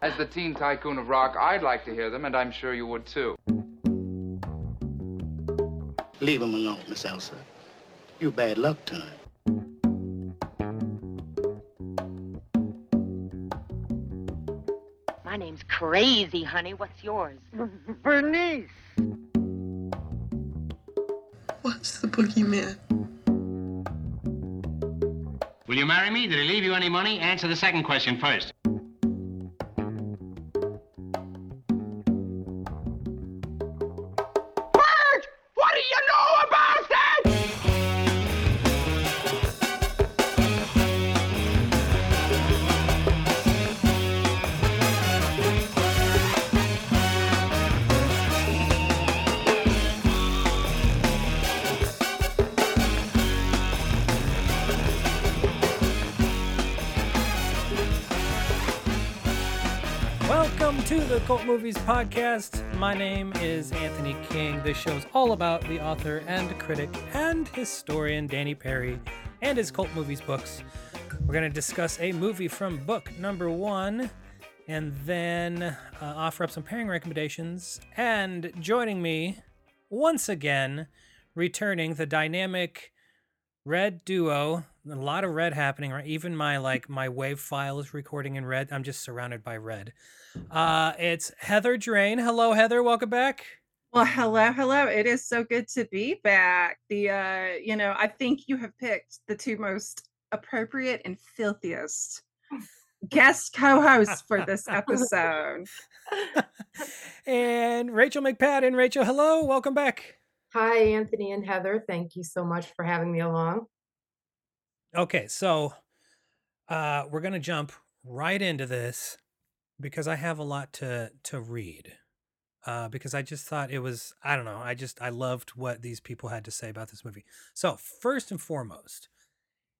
As the teen tycoon of rock, I'd like to hear them, and I'm sure you would too. Leave him alone, Miss Elsa. You bad luck to him. My name's Crazy, honey. What's yours? Bernice. What's the boogeyman? Will you marry me? Did he leave you any money? Answer the second question first. Movies Podcast. My name is Anthony King. This show's all about the author and critic and historian Danny Peary and his cult movies books. We're going to discuss a movie from book number one and then uh, offer up some pairing recommendations. And joining me once again, returning the dynamic red duo. A lot of red happening, right? Even my like my wave file is recording in red. I'm just surrounded by red. Uh, it's Heather Drain. Hello, Heather. Welcome back. Well, hello, hello. It is so good to be back. The uh, you know, I think you have picked the two most appropriate and filthiest guest co-hosts for this episode. and Rachel McPadden. Rachel, hello. Welcome back. Hi, Anthony and Heather. Thank you so much for having me along. Okay, so uh, we're gonna jump right into this because I have a lot to to read. Uh, because I just thought it was I don't know I just I loved what these people had to say about this movie. So first and foremost,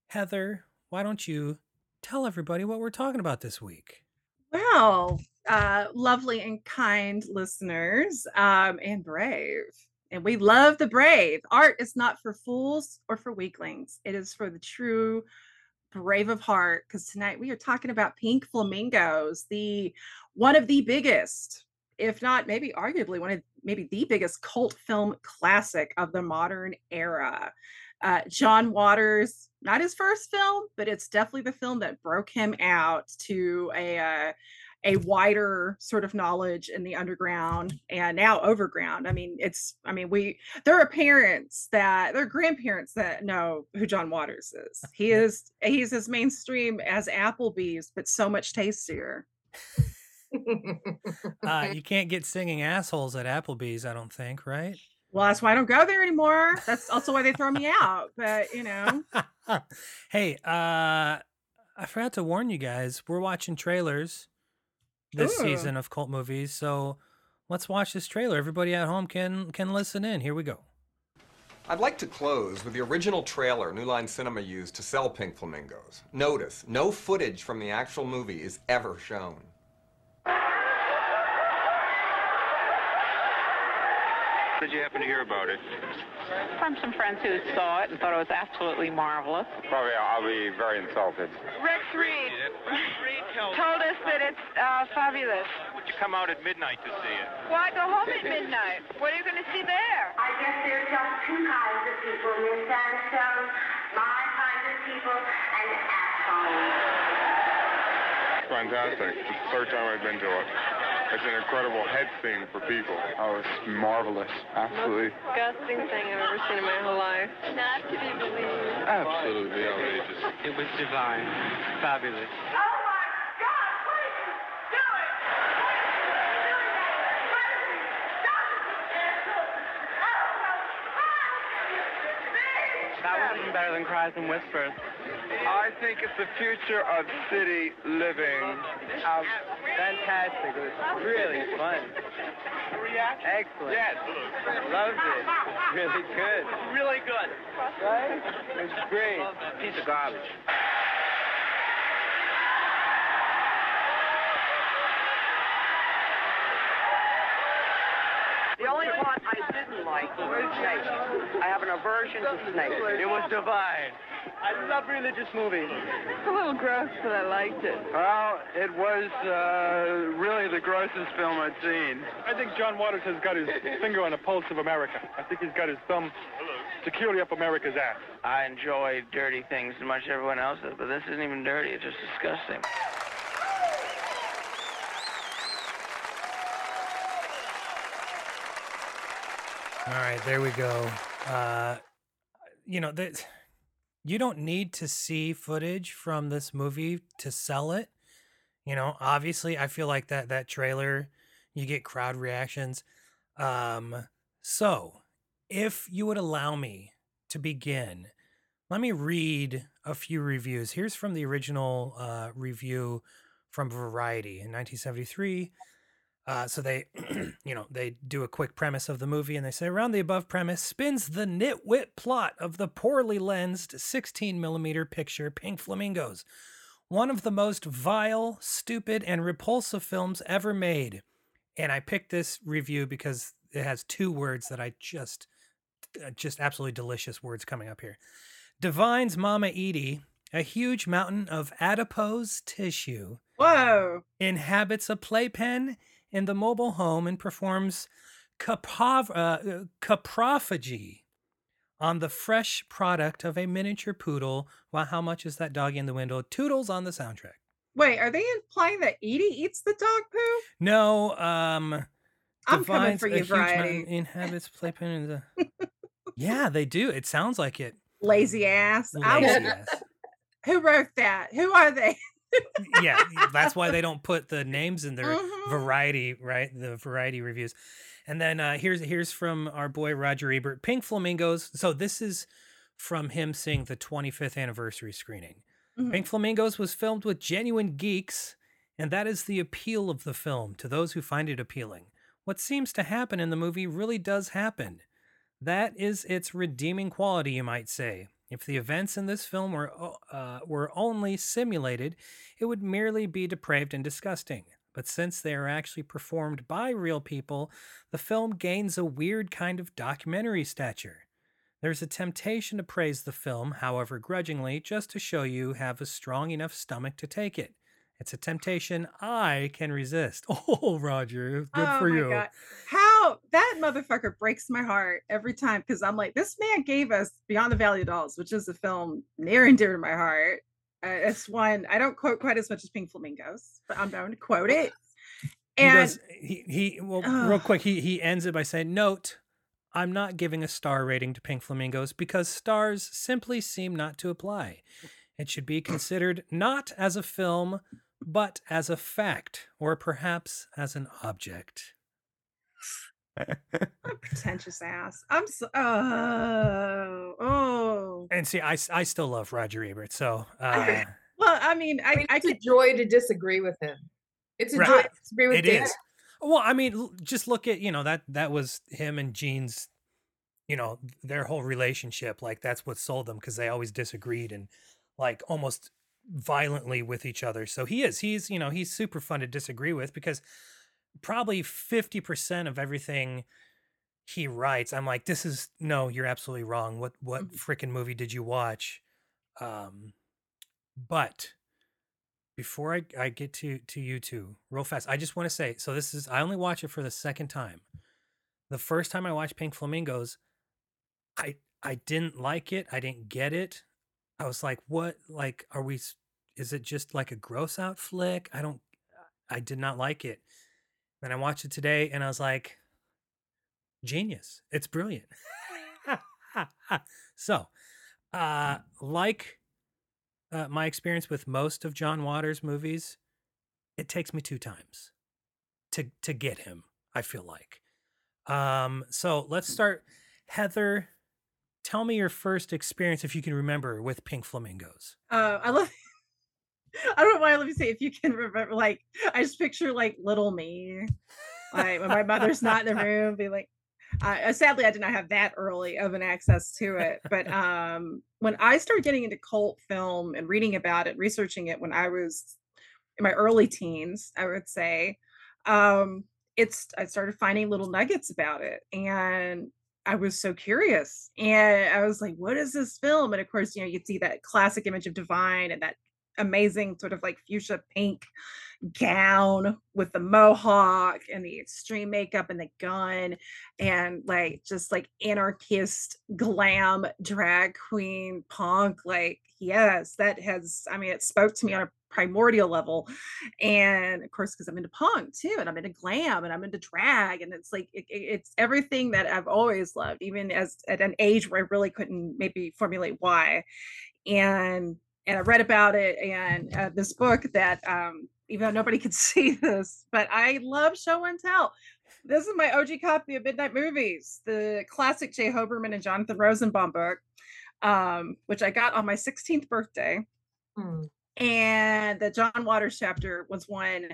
Heather, why don't you tell everybody what we're talking about this week? Well, uh, lovely and kind listeners, um, and brave. And we love the brave. Art is not for fools or for weaklings. It is for the true brave of heart. Because tonight we are talking about Pink Flamingos, the one of the biggest, if not maybe arguably one of maybe the biggest cult film classic of the modern era. Uh, John Waters, not his first film, but it's definitely the film that broke him out to a uh, a wider sort of knowledge in the underground and now overground. I mean, it's I mean, we there are parents that there are grandparents that know who John Waters is. He is he's as mainstream as Applebee's, but so much tastier. Uh, you can't get singing assholes at Applebee's, I don't think, right? Well, that's why I don't go there anymore. That's also why they throw me out. But you know, hey, uh, I forgot to warn you guys. We're watching trailers this Ooh. season of cult movies, so let's watch this trailer. Everybody at home can can listen in. Here we go. I'd like to close with the original trailer New Line Cinema used to sell Pink Flamingos. Notice, no footage from the actual movie is ever shown. How did you happen to hear about it? From some friends who saw it and thought it was absolutely marvelous. Probably I'll be very insulted. Rex Reed told us that it's uh, fabulous. Would you come out at midnight to see it? Why go home at midnight? What are you going to see there? I guess there are just two kinds of people, Miss Sandstone. My kind of people and assholes. Fantastic. It's the third time I've been to it. It's an incredible head thing for people. Oh, it's marvelous. Absolutely. Most Disgusting thing I've ever seen in my whole life. Not to be believed. Absolutely outrageous. It was divine. Fabulous. Oh my God, please. Do it. Do it. That was even better than Cries and Whispers. I think it's the future of city living. Um, fantastic. It was really fun. Excellent. Yes. Loved it. Really good. Really good. Right? It was great. Piece of garbage. The only part I didn't like was snakes. I have an aversion to snakes. It was divine. I love religious movies. A little gross, but I liked it. Well, it was uh, really the grossest film I'd seen. I think John Waters has got his finger on the pulse of America. I think he's got his thumb securely up America's ass. I enjoy dirty things as much as everyone else does, but this isn't even dirty. It's just disgusting. All right, there we go. Uh, you know that you don't need to see footage from this movie to sell it. You know, obviously, I feel like that that trailer, you get crowd reactions. Um, so, if you would allow me to begin, let me read a few reviews. Here's from the original uh, review from Variety in 1973. Uh, so they, you know, they do a quick premise of the movie and they say around the above premise spins the nitwit plot of the poorly lensed 16 millimeter picture Pink Flamingos, one of the most vile, stupid, and repulsive films ever made. And I picked this review because it has two words that I just, uh, just absolutely delicious words coming up here. Divines Mama Edie, a huge mountain of adipose tissue, Whoa. inhabits a playpen in the mobile home and performs caprov- uh, coprophagy on the fresh product of a miniature poodle. Wow, how much is that doggy in the window? Toodles on the soundtrack. Wait, are they implying that Edie eats the dog poo? No, um, I'm coming for you, Variety. Inhabits playpen in the. yeah, they do. It sounds like it. Lazy ass. I Lazy ass. Who wrote that? Who are they? Yeah, that's why they don't put the names in their Mhm. variety, right? The variety reviews. And then uh, here's here's from our boy Roger Ebert, Pink Flamingos. So this is from him seeing the 25th anniversary screening. Mhm. Pink Flamingos was filmed with genuine geeks, and that is the appeal of the film to those who find it appealing. What seems to happen in the movie really does happen. That is its redeeming quality, you might say. If the events in this film were uh, were only simulated, it would merely be depraved and disgusting. But since they are actually performed by real people, the film gains a weird kind of documentary stature. There's a temptation to praise the film, however grudgingly, just to show you have a strong enough stomach to take it. It's a temptation I can resist. Oh, Roger, good oh for you. God. How that motherfucker breaks my heart every time because I'm like, this man gave us Beyond the Valley of Dolls, which is a film near and dear to my heart. Uh, it's one I don't quote quite as much as Pink Flamingos, but I'm going to quote it. He And does. He he. Well, real quick, he he ends it by saying, "Note, I'm not giving a star rating to Pink Flamingos because stars simply seem not to apply. It should be considered not as a film, but as a fact, or perhaps as an object." pretentious ass. I'm so oh oh. And see, I I still love Roger Ebert, so uh, Well, I mean, I, I it's could a joy to disagree with him. It's a joy to disagree with It Dan. is. Well, I mean, just look at you know that that was him and Gene's, you know, their whole relationship. Like that's what sold them because they always disagreed and like almost violently with each other. So he is. He's you know he's super fun to disagree with because probably fifty percent of everything he writes, I'm like, this is no, you're absolutely wrong. What what freaking movie did you watch? Um, but before I, I get to to you two real fast i just want to say so this is i only watch it for the second time the first time i watched pink flamingos i i didn't like it i didn't get it i was like what like are we is it just like a gross out flick i don't i did not like it and i watched it today and i was like genius it's brilliant so uh like uh, my experience with most of John Waters' movies, it takes me two times to to get him. I feel like. Um, so let's start. Heather, tell me your first experience, if you can remember, with Pink Flamingos. Uh, I love. I don't know why. Let me say, if you can remember, like I just picture like little me, like when my mother's not in the room, be like. Uh, sadly, I did not have that early of an access to it, but um, when I started getting into cult film and reading about it, researching it when I was in my early teens, I would say, um, it's I started finding little nuggets about it, and I was so curious and I was like, what is this film? And of course, you know, you'd see that classic image of Divine and that amazing sort of like fuchsia pink gown with the mohawk and the extreme makeup and the gun and like just like anarchist glam drag queen punk like yes that has i mean it spoke to me on a primordial level. And of course because i'm into punk too and i'm into glam and i'm into drag and it's like it, it's everything that i've always loved even as at an age where i really couldn't maybe formulate why. And and i read about it and uh, this book that um even though nobody could see this, but I love show and tell. This is my OG copy of Midnight Movies, the classic Jay Hoberman and Jonathan Rosenbaum book, um, which I got on my 16th birthday. Hmm. And the John Waters chapter was one,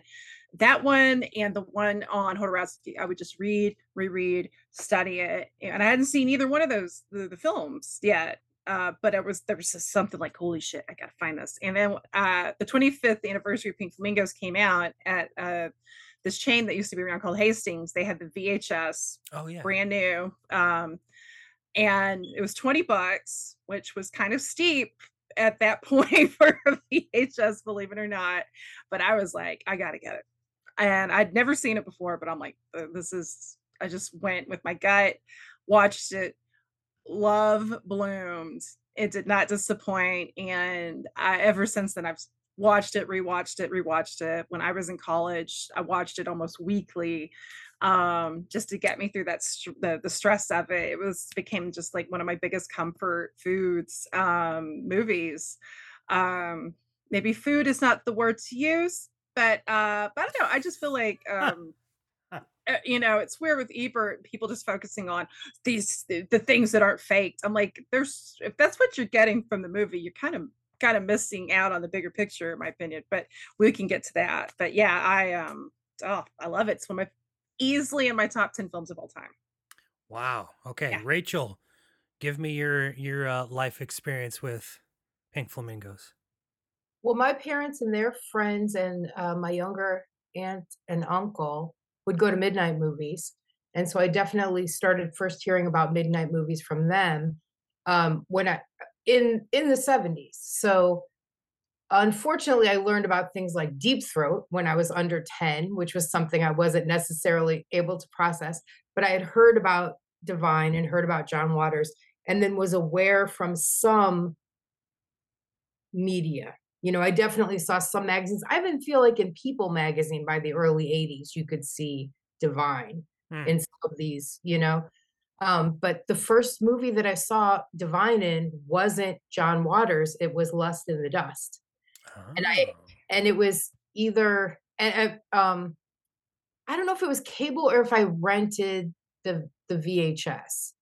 that one and the one on Jodorowsky. I would just read, reread, study it. And I hadn't seen either one of those, the, the films yet uh, but it was there was just something like holy shit i gotta find this. And then uh, the 25th anniversary of pink flamingos came out at uh, this chain that used to be around called hastings. They had the vhs oh yeah. brand new um, and it was 20 bucks which was kind of steep at that point for a vhs believe it or not but i was like i gotta get it. And i'd never seen it before but i'm like uh, this is i just went with my gut watched it love bloomed. It did not disappoint. And I, ever since then, I've watched it, rewatched it, rewatched it. When I was in college, I watched it almost weekly um just to get me through that st- the, the stress of it it was became just like one of my biggest comfort foods um movies um maybe food is not the word to use but uh but i don't know i just feel like um you know, it's weird with Ebert, people just focusing on these the, the things that aren't faked. I'm like, there's if that's what you're getting from the movie, you're kind of kind of missing out on the bigger picture, in my opinion. But we can get to that. But yeah, I um oh, I love it. It's one of my easily in my top 10 films of all time. Wow. Okay, Rachel, give me your your uh, life experience with Pink Flamingos. Well, my parents and their friends and uh, my younger aunt and uncle would go to midnight movies. And so I definitely started first hearing about midnight movies from them um, when I in in the 70s. So unfortunately I learned about things like Deep Throat when I was under 10, which was something I wasn't necessarily able to process, but I had heard about Divine and heard about John Waters and then was aware from some media you know, I definitely saw some magazines. I even feel like in People magazine by the early 80s, you could see Divine Hmm. in some of these, you know. Um, but the first movie that I saw Divine in wasn't John Waters, it was Lust in the Dust. And I Oh. and it was either and I, um I don't know if it was cable or if I rented the the VHS.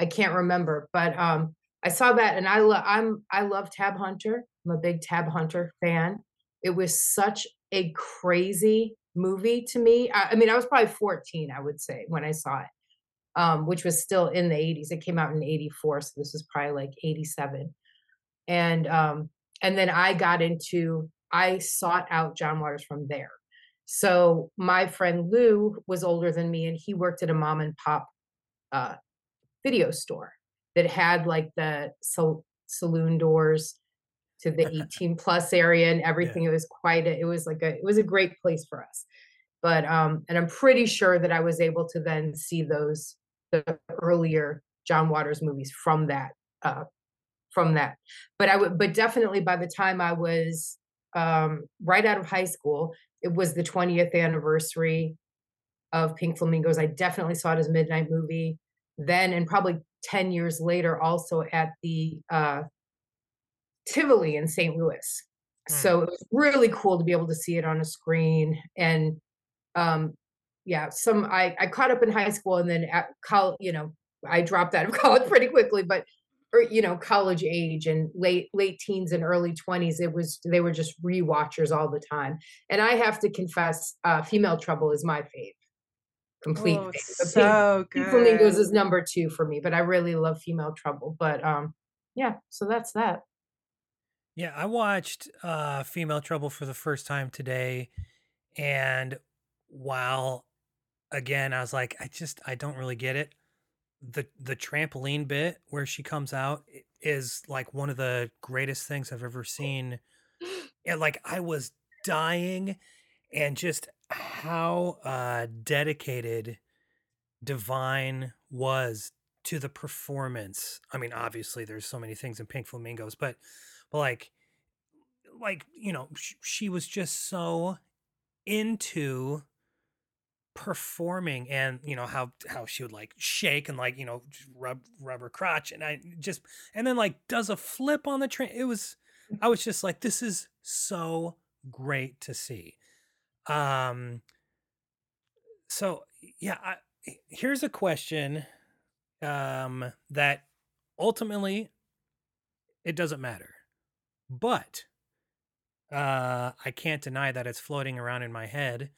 I can't remember, but um I saw that and I love I'm I love Tab Hunter. I'm a big Tab Hunter fan. It was such a crazy movie to me. I, I mean, I was probably 14, I would say, when I saw it. Um, which was still in the 80s. It came out in 84, so this was probably like 87. And um and then I got into I sought out John Waters from there. So my friend Lou was older than me and he worked at a mom and pop uh video store that had like the sal- saloon doors to the 18 plus area and everything it was quite a, it was like a it was a great place for us. But um and i'm pretty sure that i was able to then see those the earlier john waters movies from that uh from that. But i would but definitely by the time i was um right out of high school it was the 20th anniversary of pink flamingos. I definitely saw it as a midnight movie then and probably 10 years later also at the uh tivoli in st louis. So it was really cool to be able to see it on a screen and um yeah some i i caught up in high school and then at college you know i dropped out of college pretty quickly but or you know college age and late late teens and early 20s it was they were just rewatchers all the time. And i have to confess uh female trouble is my fave. Complete Oh. Pink- so Pink flamingos is number two for me but i really love female trouble but um yeah so that's that Yeah, I watched uh Female Trouble for the first time today and while again I was like I just I don't really get it. the the trampoline bit where she comes out is like one of the greatest things I've ever seen. And like I was dying and just how uh dedicated Divine was to the performance. I mean, obviously there's so many things in Pink Flamingos, but but like like, you know, sh- she was just so into performing and you know how how she would like shake and like you know rub rub her crotch and i just and then like does a flip on the train it was i was just like this is so great to see. Um so yeah I, here's a question um that ultimately it doesn't matter but uh i can't deny that it's floating around in my head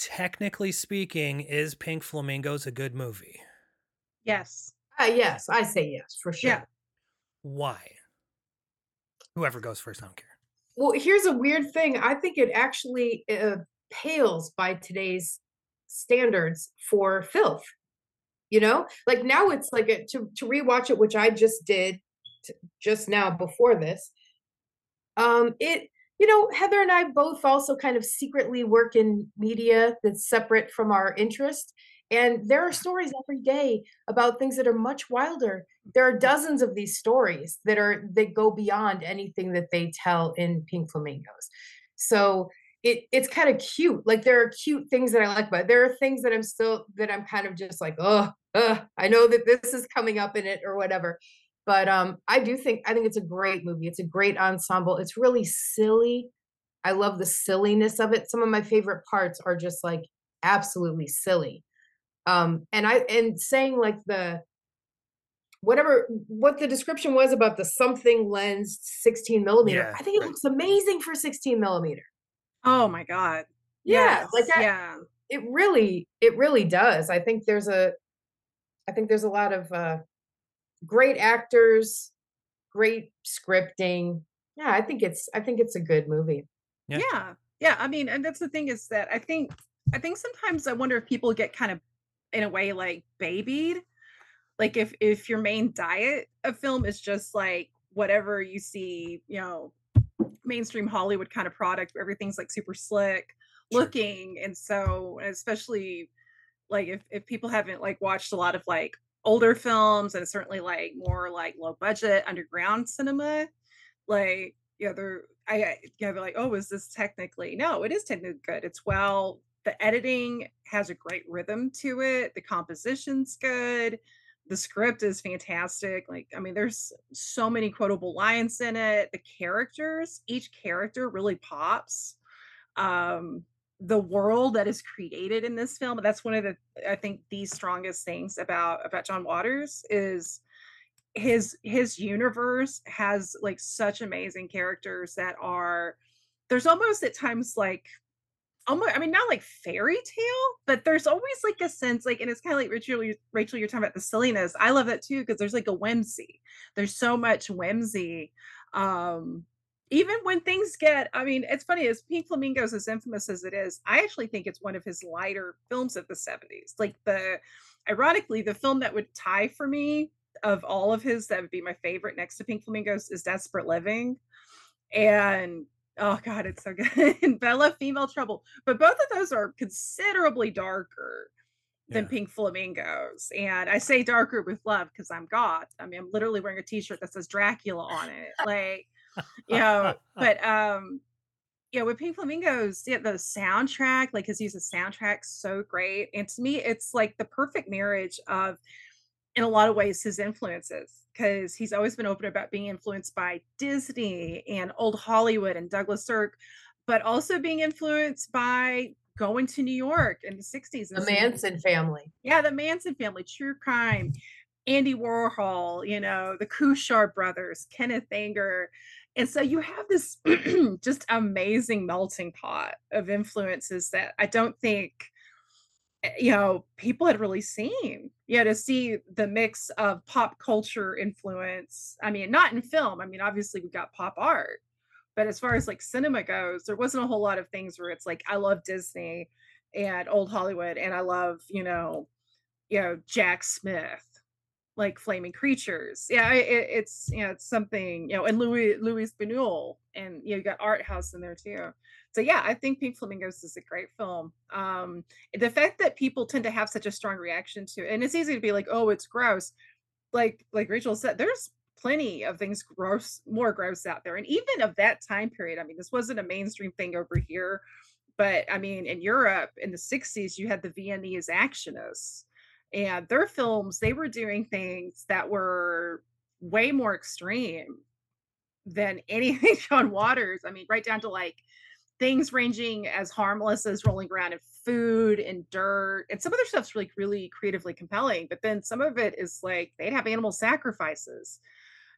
technically speaking, is Pink Flamingos a good movie? Yes. Uh, yes, I say yes for sure. Yeah. Why? Whoever goes first, I don't care. Well, here's a weird thing. I think it actually uh, pales by today's standards for filth. You know, like now it's like a, to to rewatch it, which I just did t- just now before this. Um, it you know Heather and I both also kind of secretly work in media that's separate from our interest, and there are stories every day about things that are much wilder. There are dozens of these stories that are that go beyond anything that they tell in Pink Flamingos. So it it's kind of cute. Like there are cute things that I like, but there are things that I'm still that I'm kind of just like, oh, uh, I know that this is coming up in it or whatever. But um, I do think I think it's a great movie. It's a great ensemble. It's really silly. I love the silliness of it. Some of my favorite parts are just like absolutely silly. Um, and I and saying like the whatever what the description was about the something lens 16 millimeter. Yeah, I think it right. looks amazing for 16 millimeter. Oh my god. Yeah, like Yes, I, yeah. it really it really does. I think there's a I think there's a lot of uh great actors, great scripting. Yeah, I think it's I think it's a good movie. Yeah. yeah. I mean, and that's the thing is that I think I think sometimes I wonder if people get kind of in a way like babied. Like if if your main diet of film is just like whatever you see, you know, mainstream Hollywood kind of product where everything's like super slick looking. And so especially like if, if people haven't like watched a lot of like older films and certainly like more like low budget underground cinema, like yeah, they're I I- yeah, they're like, oh, is this technically no, it is technically good. It's well, the editing has a great rhythm to it, the composition's good, the script is fantastic. Like, I mean, there's so many quotable lines in it. The characters, each character really pops. Um, the world that is created in this film, that's one of the I think the strongest things about about John Waters is his his universe has like such amazing characters that are there's almost at times like almost I mean not like fairy tale, but there's always like a sense like and it's kind of like Rachel you- Rachel you're talking about the silliness. I love that too because there's like a whimsy. There's so much whimsy. Um even when things get I mean it's funny as Pink Flamingos as infamous as it is, I actually think it's one of his lighter films of the 70s. Like the ironically the film that would tie for me of all of his that would be my favorite next to Pink Flamingos is Desperate Living and oh god it's so good and bella female trouble but both of those are considerably darker than pink flamingos and i say darker with love because i'm goth i mean i'm literally wearing a t-shirt that says dracula on it like you know but um yeah with pink flamingos yeah the soundtrack like his use of soundtrack so great and to me it's like the perfect marriage of in a lot of ways his influences because he's always been open about being influenced by Disney and old Hollywood and Douglas Sirk, but also being influenced by going to New York in the 60s. The Manson family. Yeah, the Manson family, true crime, Andy Warhol, you know, the Kuchar brothers, Kenneth Anger. And so you have this just amazing melting pot of influences that I don't think eh, you know people had really seen. You know to see the mix of pop culture influence i mean not in film i mean obviously we got pop art but as far as like cinema goes there wasn't a whole lot of things where it's like i love disney and old hollywood and i love you know you know Jack Smith, like Flaming Creatures. Yeah, it, it's you know it's something you know, and Louis Louis Buñuel, and you know you got Art House in there too. So yeah, I think Pink Flamingos is a great film. Um, the fact that people tend to have such a strong reaction to it, and it's easy to be like, oh, it's gross. Like like Rachel said, there's plenty of things gross, more gross out there, and even of that time period. I mean, this wasn't a mainstream thing over here, but I mean, in Europe in the '60s, you had the Viennese actionists, and their films they were doing things that were way more extreme than anything John Waters. I mean, right down to like things ranging as harmless as rolling around in food and dirt. And some of their stuff's really, really creatively compelling. But then some of it is like they'd have animal sacrifices,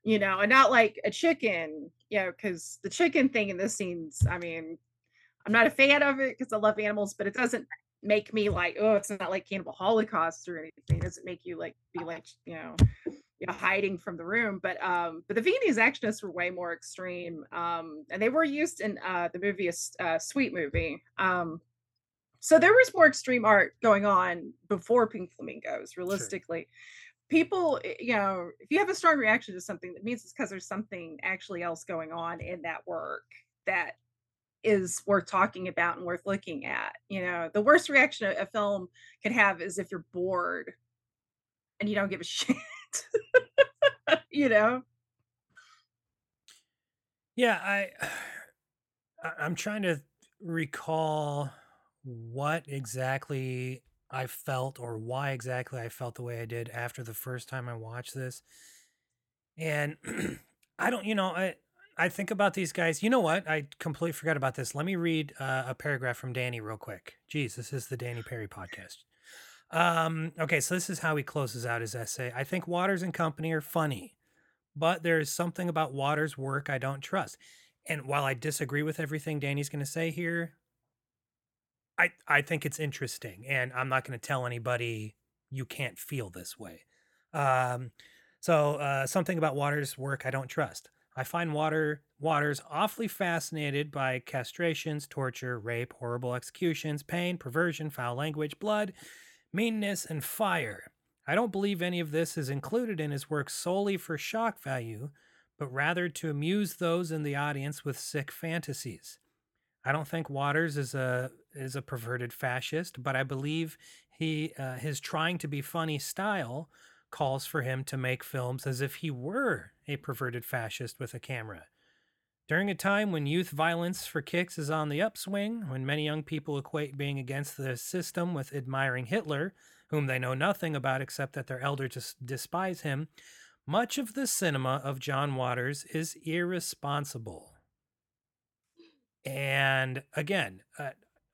you know, and not like a chicken, you know, because the chicken thing in this scene's, I mean, I'm not a fan of it because I love animals, but it doesn't make me like, oh, it's not like Cannibal Holocaust or anything. It doesn't make you like be like, you know, you know, hiding from the room. But um, but the Viennese actionists were way more extreme. Um, and they were used in uh the movie uh, Sweet Movie. Um, so there was more extreme art going on before Pink Flamingos, realistically. People, eh, you know, if you have a strong reaction to something, that means it's because there's something actually else going on in that work that is worth talking about and worth looking at. You know, the worst reaction a, a film can have is if you're bored and you don't give a shit. you know? Yeah, I- I'm trying to recall what exactly I felt or why exactly I felt the way I did after the first time I watched this. And I don't, you know, I I think about these guys. You know what? I completely forgot about this. Let me read uh, a paragraph from Danny real quick. Geez, this is the Danny Peary podcast. Um, okay, so this is how he closes out his essay. I think Waters and Company are funny, but there is something about Waters' work I don't trust. And while I disagree with everything Danny's going to say here, I I think it's interesting, and I'm not going to tell anybody you can't feel this way. Um, so uh, something about Waters' work I don't trust. I find Water Waters awfully fascinated by castrations, torture, rape, horrible executions, pain, perversion, foul language, blood, meanness, and fire. I don't believe any of this is included in his work solely for shock value, but rather to amuse those in the audience with sick fantasies. I don't think Waters is a is a perverted fascist, but I believe he uh, his trying to be funny style calls for him to make films as if he were a perverted fascist with a camera. During a time when youth violence for kicks is on the upswing, when many young people equate being against the system with admiring Hitler, whom they know nothing about except that their elders des- despise him, much of the cinema of John Waters is irresponsible. And again,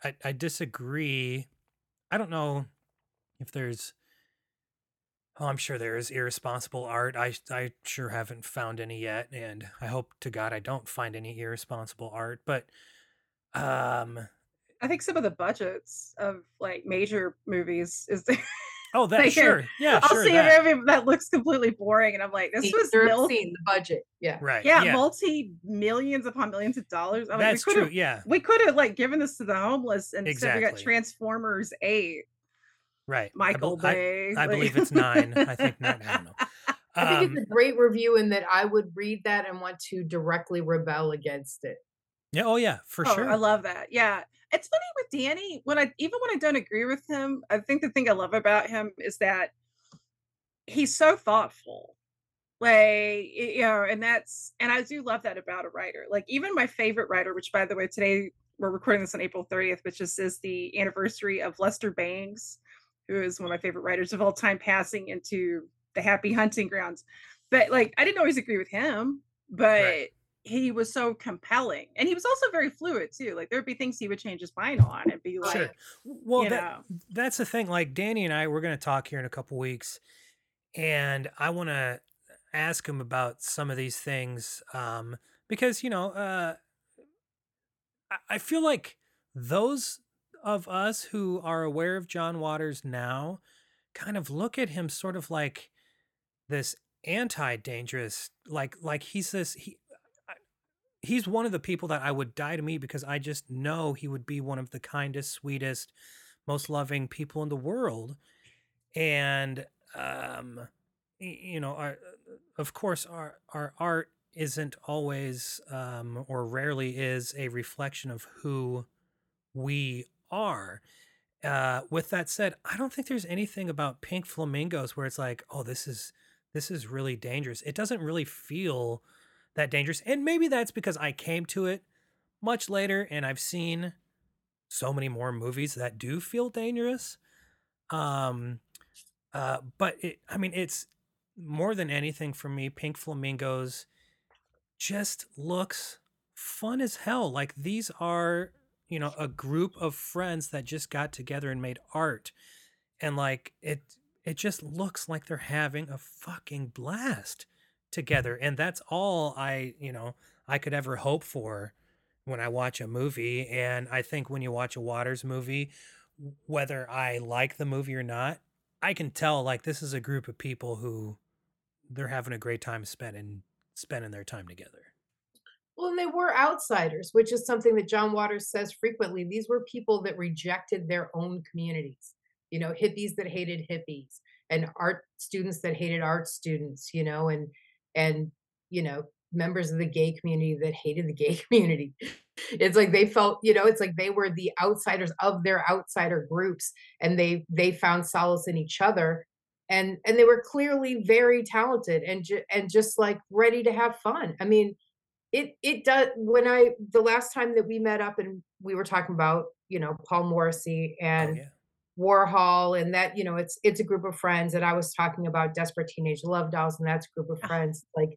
I, I disagree. I don't know if there's. Oh, I'm sure there is irresponsible art. I I sure haven't found any yet, and I hope to God I don't find any irresponsible art. But um, I think some of the budgets of like major movies is there. oh, that Like, sure, yeah, I'll sure. see that. a movie that looks completely boring, and I'm like, this was mil- obscene, the budget. Yeah. Right. yeah, yeah. multi millions upon millions of dollars. I'm like, That's we true. could've- Yeah. we could have like given this to the homeless, and instead we got Transformers Eight. Right. I Michael I- Bay. I, like- believe it's nine. I think nine. I don't know. I think Um, it's a great review and that I would read that and want to directly rebel against it. yeah. Oh, yeah. For Oh, sure. I love that. Yeah. It's funny with Danny, when I even when I don't agree with him, I think the thing I love about him is that he's so thoughtful. Like, you know, and that's and I do love that about a writer. Like even my favorite writer, which by the way, today we're recording this on April 30th, which is, is the anniversary of Lester Bangs, who is one of my favorite writers of all time, passing into the happy hunting grounds. But like I didn't always agree with him, but he was so compelling. And he was also very fluid too. Like there'd be things he would change his mind on and be like, Sure. Well, that, that's the thing. Like Danny and I, we're going to talk here in a couple weeks, and I want to ask him about some of these things um, because you know, uh, I feel like those of us who are aware of John Waters now kind of look at him sort of like this anti-dangerous, like like he's this he he's one of the people that I would die to meet because I just know he would be one of the kindest, sweetest, most loving people in the world. and um you know our of course our our art isn't always um or rarely is a reflection of who we are uh with that said i don't think there's anything about pink flamingos where it's like oh this is this is really dangerous. It doesn't really feel that dangerous and maybe that's because i came to it much later and i've seen so many more movies that do feel dangerous um uh but it i mean it's more than anything for me pink flamingos just looks fun as hell like these are you know a group of friends that just got together and made art and like it it just looks like they're having a fucking blast together and that's all i you know i could ever hope for when i watch a movie and i think when you watch a waters movie whether i like the movie or not i can tell like this is a group of people who they're having a great time spending spending their time together Well, and they were outsiders, which is something that John Waters says frequently. These were people that rejected their own communities, you know, hippies that hated hippies and art students that hated art students, you know, and, and, you know, members of the gay community that hated the gay community. It's like they felt, you know, it's like they were the outsiders of their outsider groups and they, they found solace in each other. And, and they were clearly very talented and, ju- and just like ready to have fun. I mean, it it does when i the last time that we met up and we were talking about you know paul morrissey and warhol and that you know it's it's a group of friends and i was talking about desperate teenage love dolls and that's a group of friends like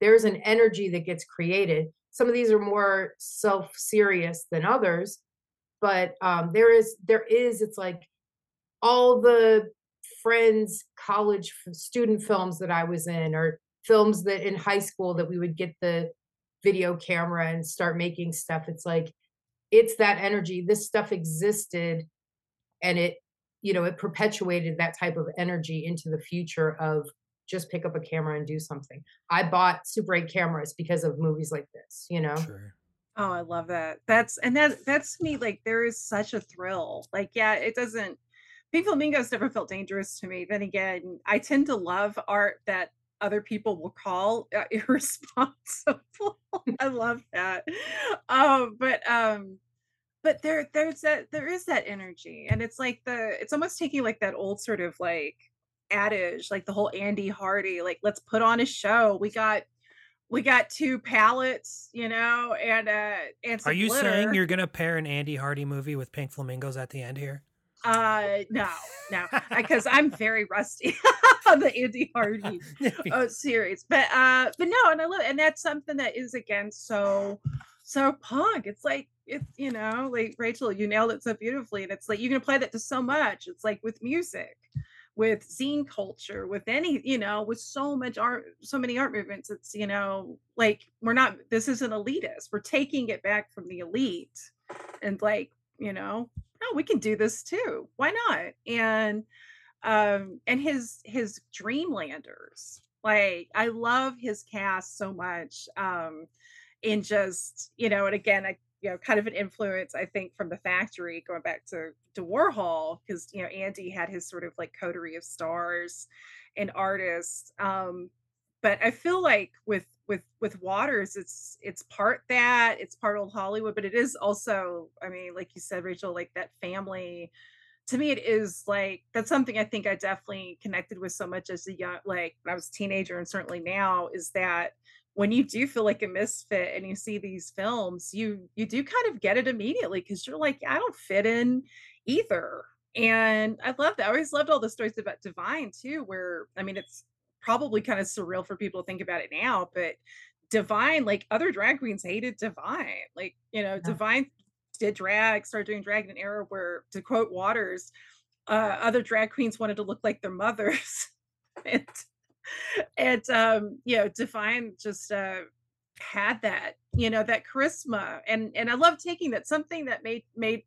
there's an energy that gets created. Some of these are more self serious than others but um there is there is it's like all the friends college student films that i was in or films that in high school that we would get the video camera and start making stuff it's like it's that energy this stuff existed and it you know it perpetuated that type of energy into the future of just pick up a camera and do something i bought super 8 cameras because of movies like this you know Oh, I love that. That's and that that's to me like there is such a thrill. Like, yeah, it doesn't Pink Flamingos never felt dangerous to me. Then again, I tend to love art that other people will call uh, irresponsible. I love that. Um, but um, but there there's that there is that energy, and it's like the it's almost taking like that old sort of like adage, like the whole Andy Hardy, like let's put on a show. We got we got two palettes, you know, and uh and are you glitter. saying you're gonna pair an andy hardy movie with pink flamingos at the end here Uh, no, no, because I'm very rusty on the Andy Hardy uh, series. But uh, but no, and I love, and that's something that is again so so punk. It's like it's you know, like Rachel, you nailed it so beautifully, and it's like you can apply that to so much. It's like with music, with zine culture, with any you know, with so much art, so many art movements. It's you know, like we're not. This isn't elitist. We're taking it back from the elite, and like you know oh we can do this too. Why not? And um and his his dreamlanders like i love his cast so much um in just you know and again i you know kind of an influence i think from the factory going back to to warhol because you know andy had his sort of like coterie of stars and artists um but i feel like with with with waters it's it's part that it's part old hollywood but it is also i mean like you said rachel like that family to me it is like that's something i think i definitely connected with so much as a young like when i was a teenager and certainly now is that when you do feel like a misfit and you see these films you you do kind of get it immediately because you're like i don't fit in either. And i love that i always loved all the stories about divine too where i mean it's probably kind of surreal for people to think about it now, but Divine, like other drag queens hated Divine. Like, you know, Divine did drag, started doing drag in an era where, to quote Waters, uh, other drag queens wanted to look like their mothers. and and um, you know, Divine just uh had that, you know, that charisma. And and I love taking that, something that made made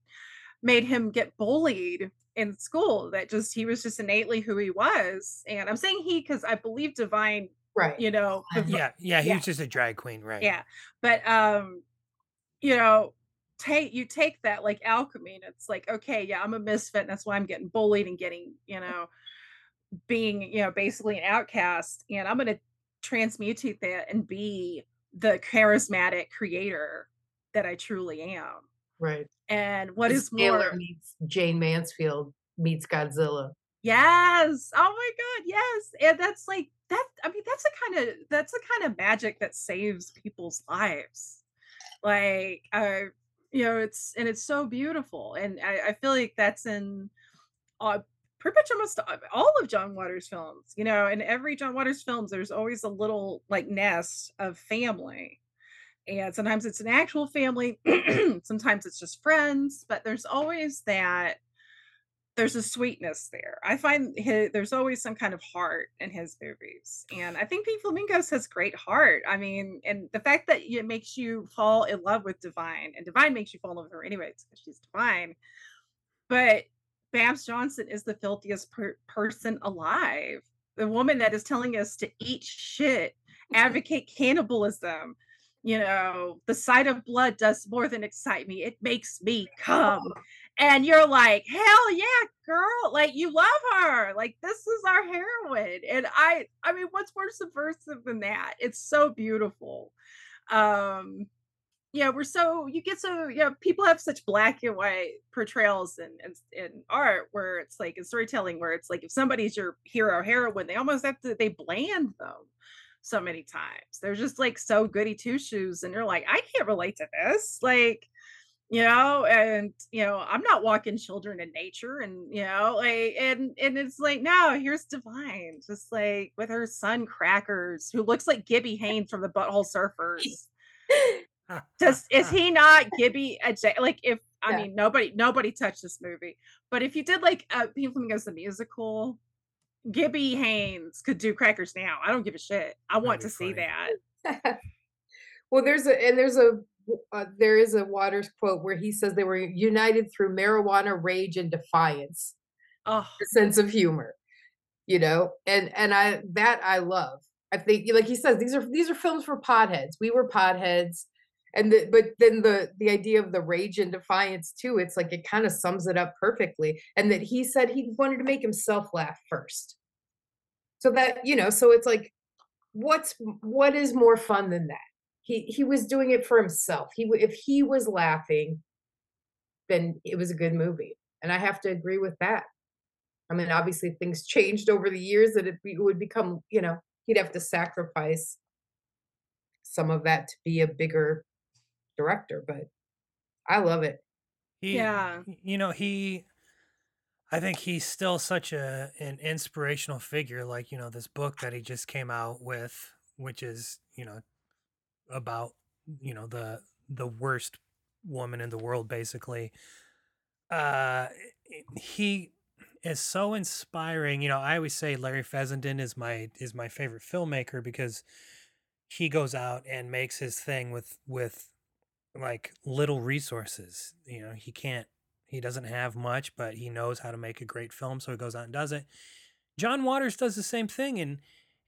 made him get bullied in school that just he was just innately who he was and i'm saying he because i believe divine right. you know the- yeah yeah he was just a drag queen right. Yeah but um you know take you take that like alchemy and it's like okay yeah i'm a misfit and that's why i'm getting bullied and getting you know being, you know, basically an outcast, and I'm gonna transmute that and be the charismatic creator that I truly am. Right. And what is Taylor more meets Jayne Mansfield meets Godzilla. Yes. Oh my god, yes. And that's like that I mean that's the kind of that's the kind of magic that saves people's lives. Like uh you know, it's and it's so beautiful. And I, I feel like that's in uh pretty much almost all of John Waters films, you know, in every John Waters films, there's always a little like nest of family. And sometimes it's an actual family, sometimes it's just friends, but there's always that there's a sweetness there. I find hi there's always some kind of heart in his movies, and I think Pink Flamingos has great heart. I mean, and the fact that it makes you fall in love with Divine, and Divine makes you fall in love with her anyways because she's Divine. But Babs Johnson is the filthiest per- person alive. The woman that is telling us to eat shit, advocate cannibalism. You know, the sight of blood does more than excite me. It makes me come. And you're like, hell yeah, girl. Like you love her. Like this is our heroine. And I I mean, what's more subversive than that? It's so beautiful. Um yeah, we're so you get so yeah, people have such black and white portrayals in, in in art where it's like in storytelling where it's like if somebody's your hero heroine, they almost have to they bland them so many times. They're just like so goody two shoes, and you're like, I can't relate to this. Like, you know, and you know, I'm not walking children in nature, and you know, like, and and it's like, no, here's Divine, just like with her son Crackers, who looks like Gibby Haynes from the Butthole Surfers. Does is he not Gibby? Like if I Yeah. mean nobody nobody touched this movie, but if you did like uh, Pink Flamingos the musical, Gibby Haynes could do Crackers now. I don't give a shit. I want to see that. well, there's a and there's a uh, there is a Waters quote where he says they were united through marijuana, rage, and defiance. Oh, sense of humor, you know, and and I that I love. I think, like he says, these are these are films for podheads. We were podheads, and the, but then the the idea of the rage and defiance too. It's like it kind of sums it up perfectly. And that he said he wanted to make himself laugh first, so that you know. So it's like, what's what is more fun than that? He he was doing it for himself. He if he was laughing, then it was a good movie, and I have to agree with that. I mean, obviously things changed over the years that it, be, it would become, you know, he'd have to sacrifice some of that to be a bigger director, but I love it. He, Yeah. You know, he I think he's still such a an inspirational figure like, you know, this book that he just came out with which is, you know, about, you know, the the worst woman in the world basically. Uh he is so inspiring. You know, I always say Larry Fessenden is my is my favorite filmmaker because he goes out and makes his thing with with like little resources. You know, he can't he doesn't have much, but he knows how to make a great film, so he goes out and does it. John Waters does the same thing and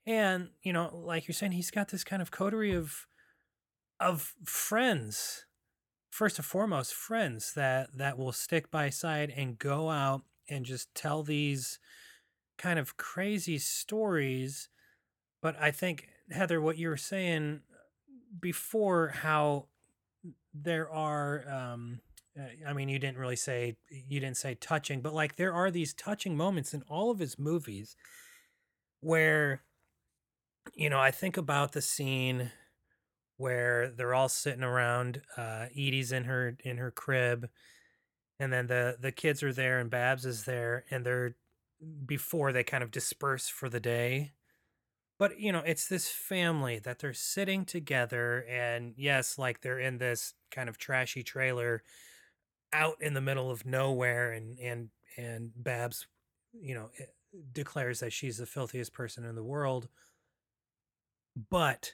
and you know, like you're saying, he's got this kind of coterie of of friends. First and foremost, friends that that will stick by side and go out and just tell these kind of crazy stories. But I think Heather, what you were saying before, how there are um uh, i mean you didn't really say you didn't say touching but like there are these touching moments in all of his movies where you know i think about the scene where they're all sitting around uh edie's in her in her crib and then the the kids are there and babs is there and they're before they kind of disperse for the day but you know it's this family that they're sitting together and yes like they're in this kind of trashy trailer out in the middle of nowhere and and and babs you know eh, declares that she's the filthiest person in the world but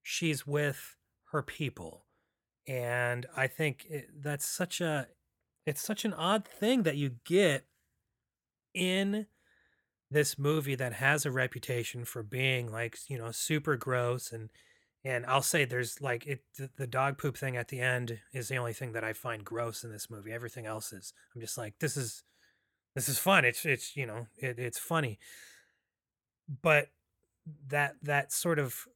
she's with her people and i think it, that's such a it's such an odd thing that you get in this movie that has a reputation for being like you know super gross and and I'll say there's like it the, dog poop thing at the end is the only thing that I find gross in this movie. Everything else is I'm just like this is this is fun. It's it's you know it, it's funny. but that that sort of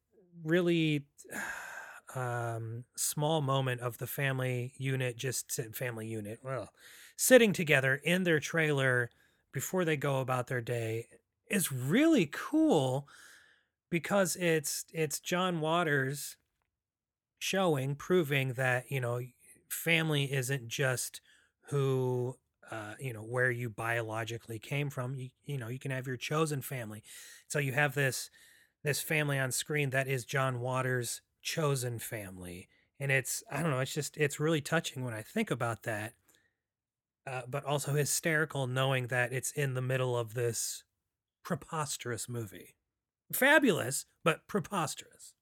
really um, small moment of the family unit, just family unit, well, sitting together in their trailer before they go about their day is really cool because it's it's John Waters showing proving that you know family isn't just who uh, you know where you biologically came from. You, you know you can have your chosen family. So you have this this family on screen that is John Waters chosen family. And it's I don't know it's just it's really touching when I think about that uh, but also hysterical knowing that it's in the middle of this preposterous movie fabulous but preposterous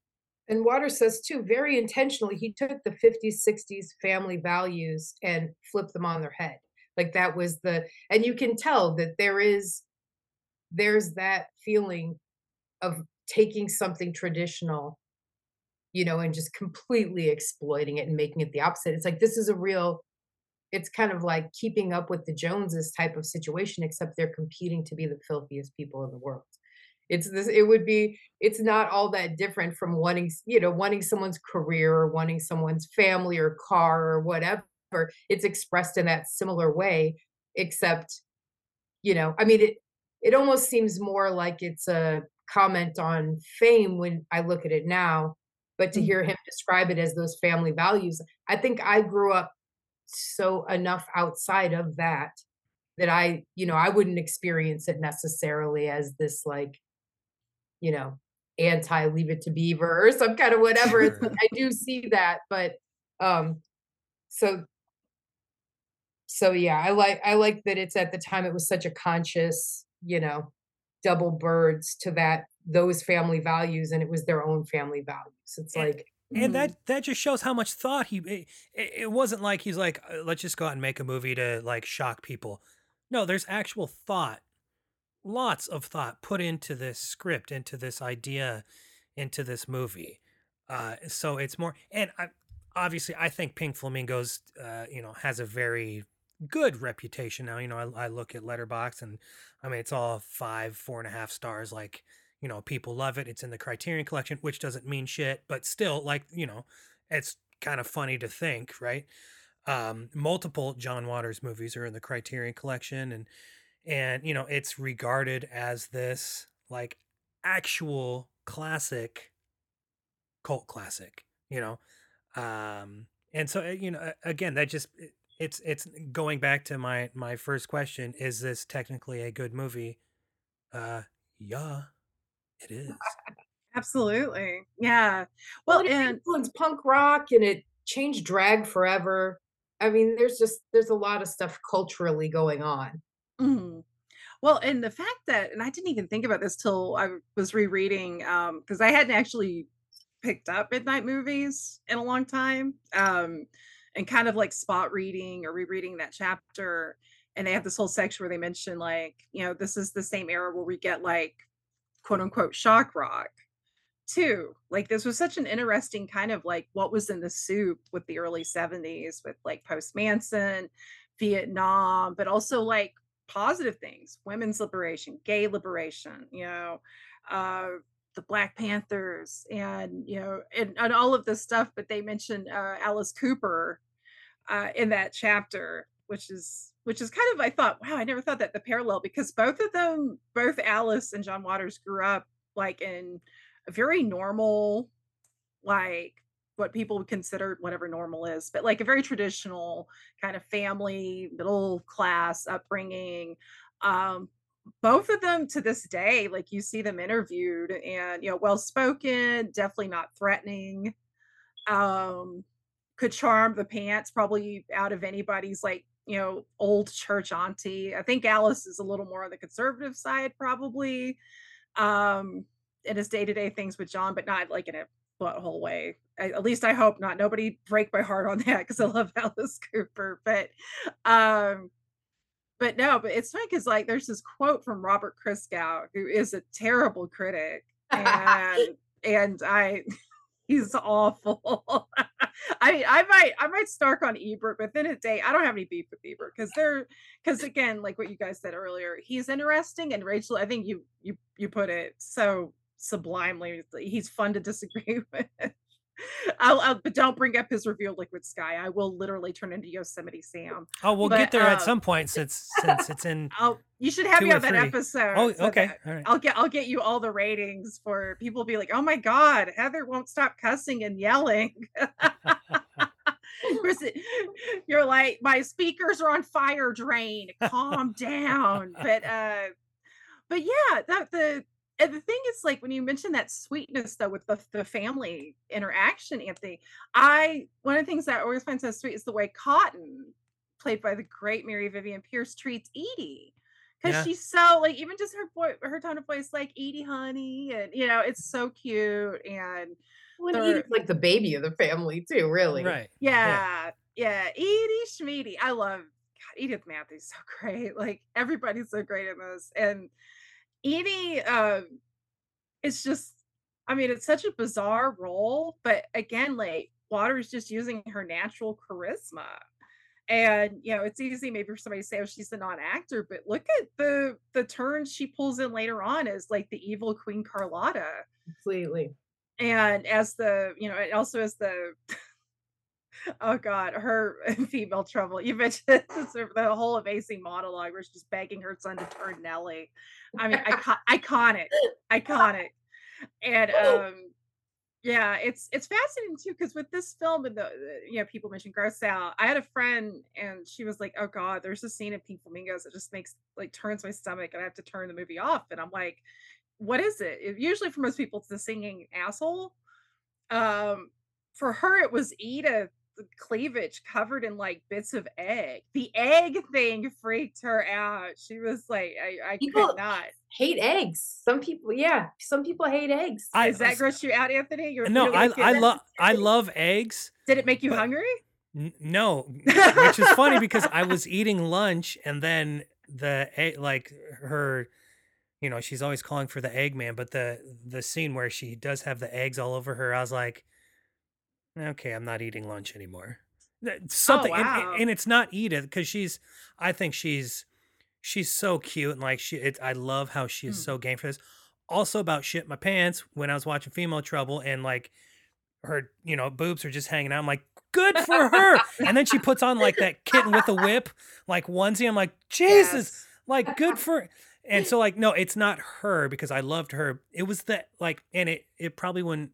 and Waters says too, very intentionally, he took the 50s, 60s family values and flipped them on their head. Like that was the, and you can tell that there is, there's that feeling of taking something traditional, you know, and just completely exploiting it and making it the opposite. It's like, this is a real, it's kind of like keeping up with the Joneses type of situation, except they're competing to be the filthiest people in the world. It's this it would be it's not all that different from wanting you know wanting someone's career or wanting someone's family or car or whatever. It's expressed in that similar way except you know i mean it it almost seems more like it's a comment on fame when i look at it now but to hear mm-hmm. him describe it as those family values i think i grew up so enough outside of that that i you know i wouldn't experience it necessarily as this like you know, anti leave it to beaver or some kind of whatever. I do see that, but um so so yeah, I like I like that it's at the time it was such a conscious, you know, double birds to that those family values and it was their own family values. It's And- like and that that just shows how much thought he it, it it wasn't like he's like "Uh, let's just go out and make a movie to like shock people. No there's actual thought lots of thought put into this script into this idea into this movie. Uh so it's more and I, obviously i think pink flamingos uh you know has a very good reputation now. You know i, I look at letterboxd and i mean it's all five four and a half stars like you know people love it it's in the criterion collection which doesn't mean shit but still like you know it's kind of funny to think right? Um multiple john waters movies are in the criterion collection and and you know it's regarded as this like actual classic cult classic you know? Um and so uh, you know again that just it's it's going back to my my first question is this technically a good movie? Uh yeah it is Absolutely. Yeah. well, Well, it and influenced punk rock and it changed drag forever. I mean, there's just there's a lot of stuff culturally going on. Mhm. Well, and the fact that, and I didn't even think about this till I was rereading, um, because I hadn't actually picked up midnight movies in a long time, um, and kind of like spot reading or rereading that chapter. And they have this whole section where they mention like, you know, this is the same era where we get like quote unquote shock rock too. Like this was such an interesting kind of like what was in the soup with the early 70s with like post Manson, Vietnam, but also like positive things, women's liberation, gay liberation, you know, uh the Black Panthers and you know and, and all of this stuff, but they mentioned uh Alice Cooper uh in that chapter, which is which is kind of I thought, wow, I never thought that the parallel because both of them, both Alice and John Waters grew up like in a very normal, like what people would consider whatever normal is, but like a very traditional kind of family, middle class upbringing. Um, both of them to this day, like you see them interviewed and you know, well spoken, definitely not threatening. Um, could charm the pants probably out of anybody's like you know old church auntie. I think alice is a little more on the conservative side probably um in his day-to-day things with john but not like in a butthole way. I, at least i hope not. Nobody break my heart on that because i love alice cooper but um but no but it's funny because like there's this quote from robert christgau who is a terrible critic and and i He's awful. I mean, I might I might snark on Ebert, but then a day I don't have any beef with Ebert because they're because again, like what you guys said earlier, he's interesting and Rachel, I think you you you put it so sublimely. He's fun to disagree with. I'll, I'll but don't bring up his review of Liquid Sky. I will literally turn into Yosemite Sam. Oh, we'll But, get there at um, some point since since it's in. I'll you should have me on that episode. Oh, so okay, all right. I'll get I'll get you all the ratings for people be like, oh my god, Heather won't stop cussing and yelling. You're like, my speakers are on fire drain. Calm down. But uh but yeah, that the and the thing is like when you mentioned that sweetness though with the, the family interaction, Anthony, I one of the things that I always find so sweet is the way Cotton, played by the great Mary Vivian Pearce, treats Edie. Because Yeah. she's so like even just her boy her tone of voice like Edie honey and you know it's so cute and When they're- Edie's like the baby of the family too, really. Right. yeah, yeah. Edie Schmeedy. I love God, Edith Massey so great. Like everybody's so great in this. And Edie um it's just I mean, it's such a bizarre role, but again, like Water's just using her natural charisma. And you know, it's easy maybe for somebody to say, oh, she's a non-actor, but look at the the turns she pulls in later on as like the evil Queen Carlotta Completely. and as the you know and also as the oh god her female trouble you mentioned the whole amazing monologue where she's just begging her son to turn nelly i mean icon- iconic iconic and um yeah it's it's fascinating too because with this film and the you know people mentioned gross out i had a friend and she was like oh god there's a scene in pink flamingos that just makes like turns my stomach and i have to turn the movie off and i'm like what is it? It- Usually for most people, it's the singing asshole. Um, for her, it was Eda the cleavage covered in like bits of egg. The egg thing freaked her out. She was like, I, I People could not. hate eggs. Some people, yeah, some people hate eggs. I- Is that gross you out, Anthony? You're, No, you I? I love I love eggs. Did it make you but- hungry? N- No, which is funny because I was eating lunch and then the egg, like her, you know, she's always calling for the Eggman, but the the scene where she does have the eggs all over her, I was like, okay, I'm not eating lunch anymore. Something, and- and, wow. and it's not Edith because she's, I think she's, she's so cute and like she, it, I love how she is Mm. so game for this. Also about shit my pants when I was watching Female Trouble and like her, you know, boobs are just hanging out. I'm like, good for her. and then she puts on like that kitten with a whip, like onesie. I'm like, Jesus, Yes. like good for. And so like, no, it's not her because I loved her. It was that like, and it it probably wouldn't.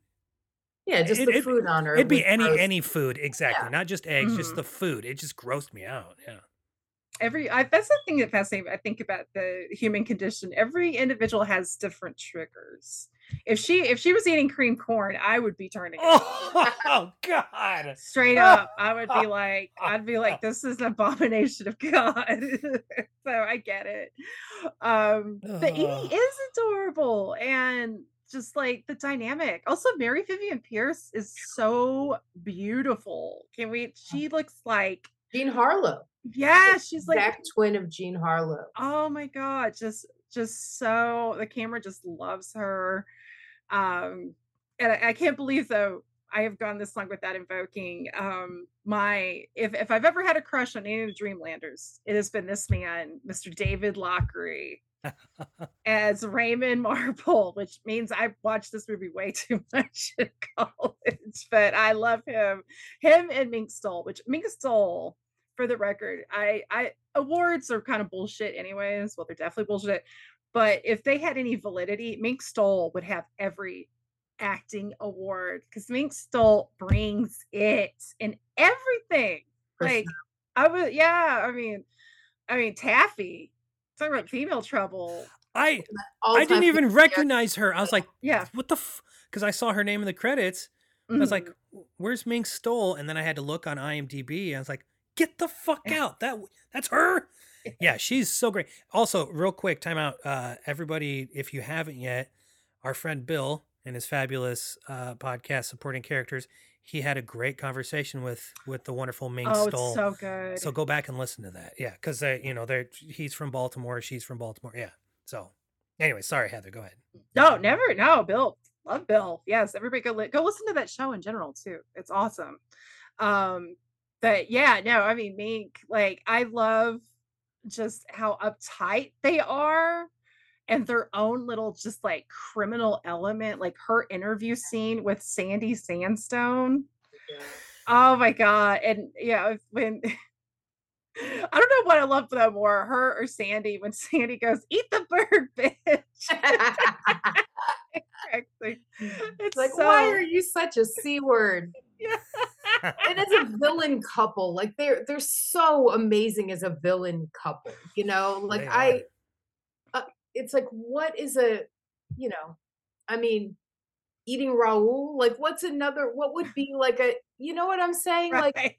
Yeah, just it- the it- food on her. It'd be any gross. any food exactly, not just eggs, just Mhm. the food. It just grossed me out. Yeah. Every I, that's the thing that fascinates me. I think about the human condition. Every individual has different triggers. If she if she was eating cream corn, I would be turning. it off. Oh God. straight up i would be like i'd be like this is an abomination of god so i get it um but Ugh. edie is adorable and just like the dynamic. Also mary vivian pearce is so beautiful. Can we she looks like Jean Harlow. yeah she's like Exact twin of Jean Harlow. oh my god just just so the camera just loves her. Um and I, I can't believe though i have gone this long without invoking um my if if i've ever had a crush on any of the dreamlanders it has been this man mr david lochary as raymond marble which means i watched this movie way too much in college but i love him him and mink stole which mink stole for the record, I I awards are kind of bullshit anyways. Well, they're definitely bullshit. But if they had any validity, Mink Stole would have every acting award because Mink Stole brings it in everything. Like I would, yeah. I mean, I mean Taffy. Talking about female trouble. I I didn't even recognize her. I was like, Yeah. what the? Because I saw her name in the credits. I was like, Mhm. "Where's Mink Stole?" And then I had to look on IMDb. I was like, "Get the fuck out! That that's her." Yeah, she's so great. Also, real quick, time out. Uh, everybody, if you haven't yet, our friend Bill and his fabulous uh, podcast supporting characters, he had a great conversation with with the wonderful Mink oh, Stole. it's so good. So go back and listen to that. Yeah, because they, you know, they're he's from Baltimore, she's from Baltimore. Yeah. So, anyway, sorry, Heather. Go ahead. No, never. No, Bill. love Bill. Yes, everybody go li- go listen to that show in general too. It's awesome. Um, but yeah, no, I mean Mink, like I love just how uptight they are and their own little just like criminal element, like her interview scene with Sandy Sandstone. Oh my god. And yeah, when I don't know what I love them more, her or Sandy, when Sandy goes, eat the bird, bitch. It cracks me. It's like, so... why are you such a c word? and as a villain couple, like they're they're so amazing as a villain couple. You know, like They I, it's like what is a, you know, I mean, eating raoul Like, what's another? What would be like a? You know what I'm saying? Like,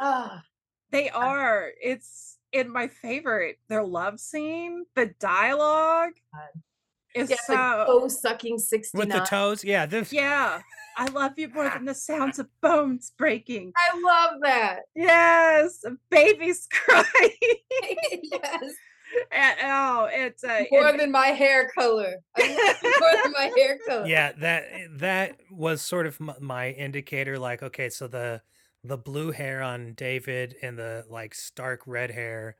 ah, They are. It's in my favorite. Their love scene, the dialogue is yeah, so. like toe sucking sixty With the toes, yeah. This, yeah, I love you more than the sounds of bones breaking. I love that. Yes, babies crying. yes. And, oh, it's uh, More and- than my hair color. I love you more than my hair color. yeah that that was sort of my indicator like okay so the the blue hair on david and the like stark red hair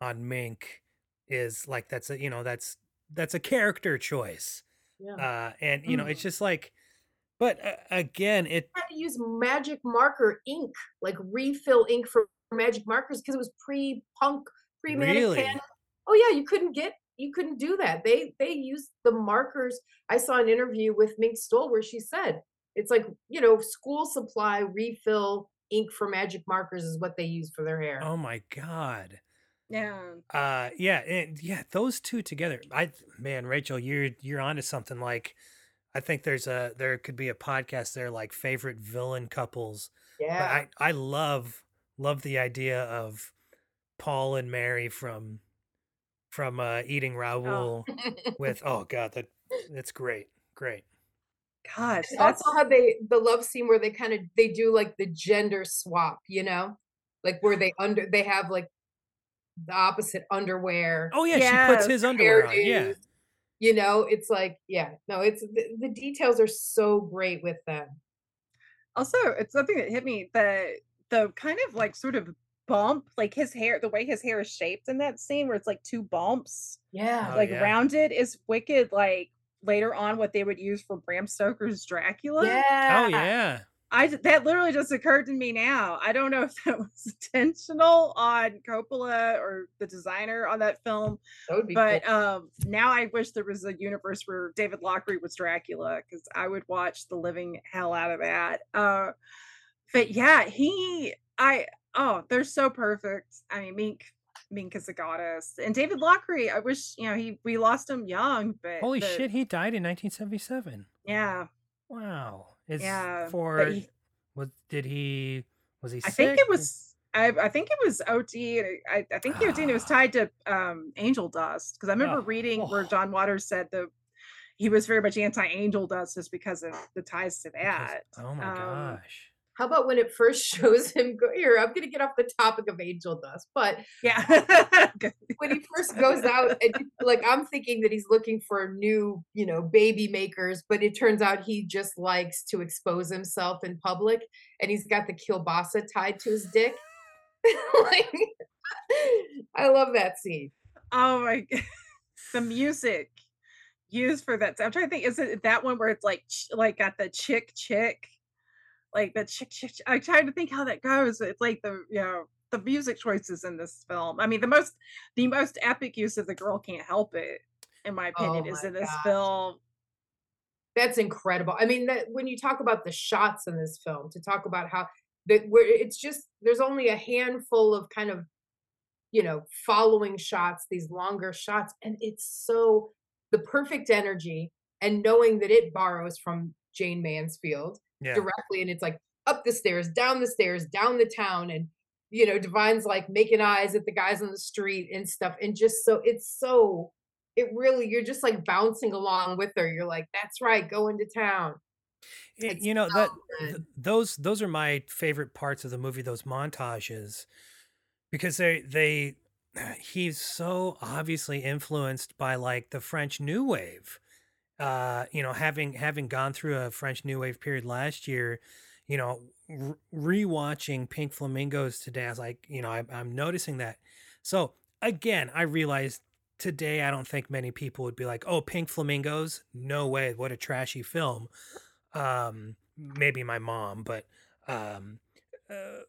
on mink is like that's a you know that's that's a character choice Yeah. uh and you know Mm. it's just like but uh, again it had to use magic marker ink, like refill ink for magic markers because it was pre-punk, pre-manic Really? panic. Oh yeah, you couldn't get you couldn't do that. They they used the markers. I saw an interview with Mink Stole where she said it's like, you know, school supply refill ink for magic markers is what they use for their hair. oh my god yeah. uh yeah and yeah those two together i man rachel you're you're onto something like i think there's a there could be a podcast there like favorite villain couples But Yeah. I I love love the idea of Paul and Mary from from uh, Eating Raoul with oh god that that's great great Gosh, that's also how they the love scene where they kind of they do like the gender swap, you know, like where they under they have like the opposite underwear. oh yeah she puts his underwear on yeah You know, it's like yeah, no, it's the, the details are so great with them. also it's something that hit me the the kind of like sort of bump like his hair the way his hair is shaped in that scene where it's like two bumps Yeah. Oh, like yeah. rounded is wicked like later on what they would use for Bram Stoker's Dracula Yeah. oh yeah I that literally just occurred to me now. I don't know if that was intentional on Coppola or the designer on that film, That would be but cool. um now I wish there was a universe where David Lochary was Dracula because I would watch the living hell out of that. Uh but yeah, he I oh, they're so perfect. I mean Mink Mink is a goddess. And David Lochary, I wish, you know, he we lost him young, but holy the- shit he died in 1977 Yeah. wow is Yeah, for he- was did he was he I sick think it was. I, I think it was OT. I, I think the OT and it was tied to um, Angel Dust because I remember Oh, reading where oh. John Waters said the he was very much anti Angel Dust just because of the ties to because- that. oh my Um, gosh How about when it first shows him go here? I'm gonna get off the topic of angel dust, but Yeah. when he first goes out and like I'm thinking that he's looking for new, you know, baby makers, but it turns out he just likes to expose himself in public and he's got the kielbasa tied to his dick. like I love that scene. oh my the music used for that. I'm trying to think. Is it that one where it's like like got the chick chick, like the chick chick? chick- I'm trying to think how that goes. It's like the you know the music choices in this film. I mean, the most the most epic use of the girl can't help it, in my opinion, Oh is in this gosh. film. That's incredible. I mean, that when you talk about the shots in this film, to talk about how that where it's just there's only a handful of kind of you know following shots, these longer shots, and it's so the perfect energy and knowing that it borrows from Jayne Mansfield yeah directly, and it's like up the stairs, down the stairs, down the town, and you know, Divine's like making eyes at the guys on the street and stuff, and just so it's so it really you're just like bouncing along with her. You're like, that's right, go into town. It's you know so that th- those those are my favorite parts of the movie those montages because they they he's so obviously influenced by like the french new wave uh, you know, having having gone through a French New Wave period last year, you know, re- rewatching Pink Flamingos today, I was like, you know, I, I'm noticing that. So again, I realized today I don't think many people would be like, "Oh, Pink Flamingos? No way! What a trashy film." Um, maybe my mom, but um, uh,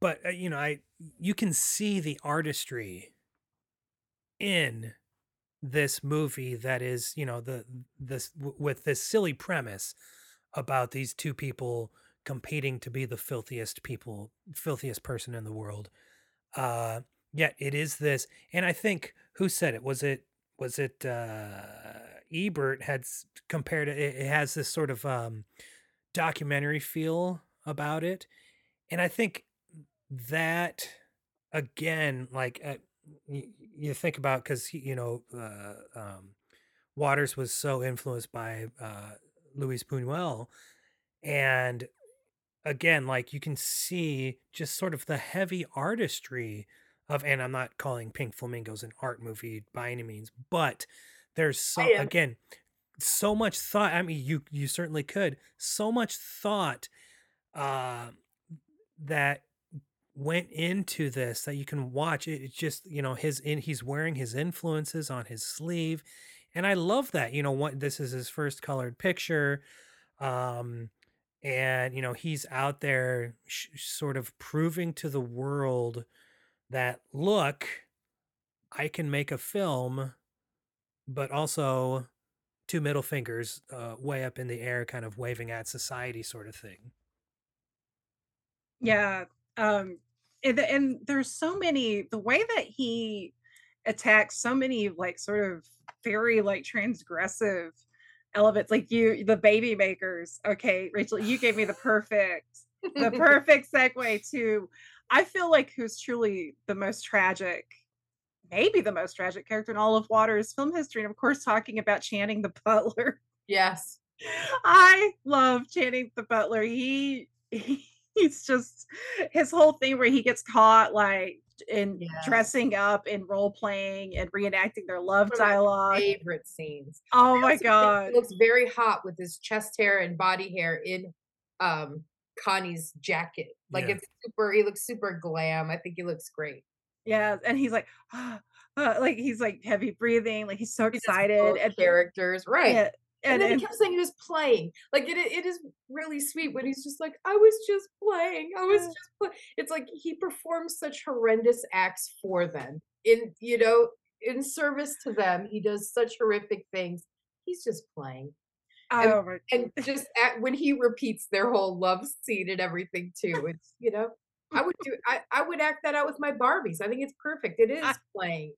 but uh, you know, I you can see the artistry in this movie that is, you know, the this w- with this silly premise about these two people competing to be the filthiest people, filthiest person in the world. Uh, yet it is this, and I think who said it was it was it uh, Ebert had compared it. It has this sort of um, documentary feel about it, and I think that again, like uh, you think about because you know uh, um, Waters was so influenced by uh, Luis Buñuel, and again, like you can see just sort of the heavy artistry of, and I'm not calling Pink Flamingos an art movie by any means, but there's so again so much thought. I mean, you you certainly could so much thought uh, that went into this that you can watch it it's just you know his in he's wearing his influences on his sleeve and i love that you know what this is his first colored picture um and you know he's out there sh- sort of proving to the world that look i can make a film but also two middle fingers uh, way up in the air kind of waving at society sort of thing Yeah. Um and, the- and there's so many the way that he attacks so many like sort of very like transgressive elements like you the baby makers. Okay, Rachel, you gave me the perfect the perfect segue to I feel like who's truly the most tragic maybe the most tragic character in all of Waters film history and of course talking about Channing the Butler. Yes. I love Channing the Butler. He, he he's just his whole thing where he gets caught like in Yes. dressing up and role playing and reenacting their love One of my dialogue. favorite scenes. Oh my god. He looks very hot with his chest hair and body hair in um Connie's jacket. Like Yeah. it's super he looks super glam. I think he looks great. Yeah, and he's like uh, like he's like heavy breathing, like he's so excited both and characters, right. yeah, And, and, then and he kept saying he was playing. Like it, it is really sweet when he's just like, I was just playing. I was just playing. It's like he performs such horrendous acts for them. In you know, in service to them, he does such horrific things. He's just playing. And, oh and just at, when he repeats their whole love scene and everything too, it's you know, I would do I, I would act that out with my Barbies. I think it's perfect. It is playing.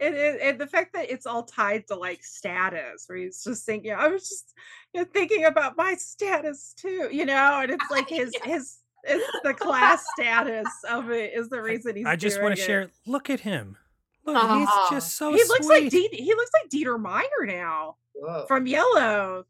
And, and, and the fact that it's all tied to like status where he's just thinking i was just you know, thinking about my status too you know and it's like his his it's the class status of it is the reason he's i just want to doing share it. look at him look Aw. he's uh-huh. just so he looks sweet like De- he looks like Dieter Meier now Whoa. from Yello.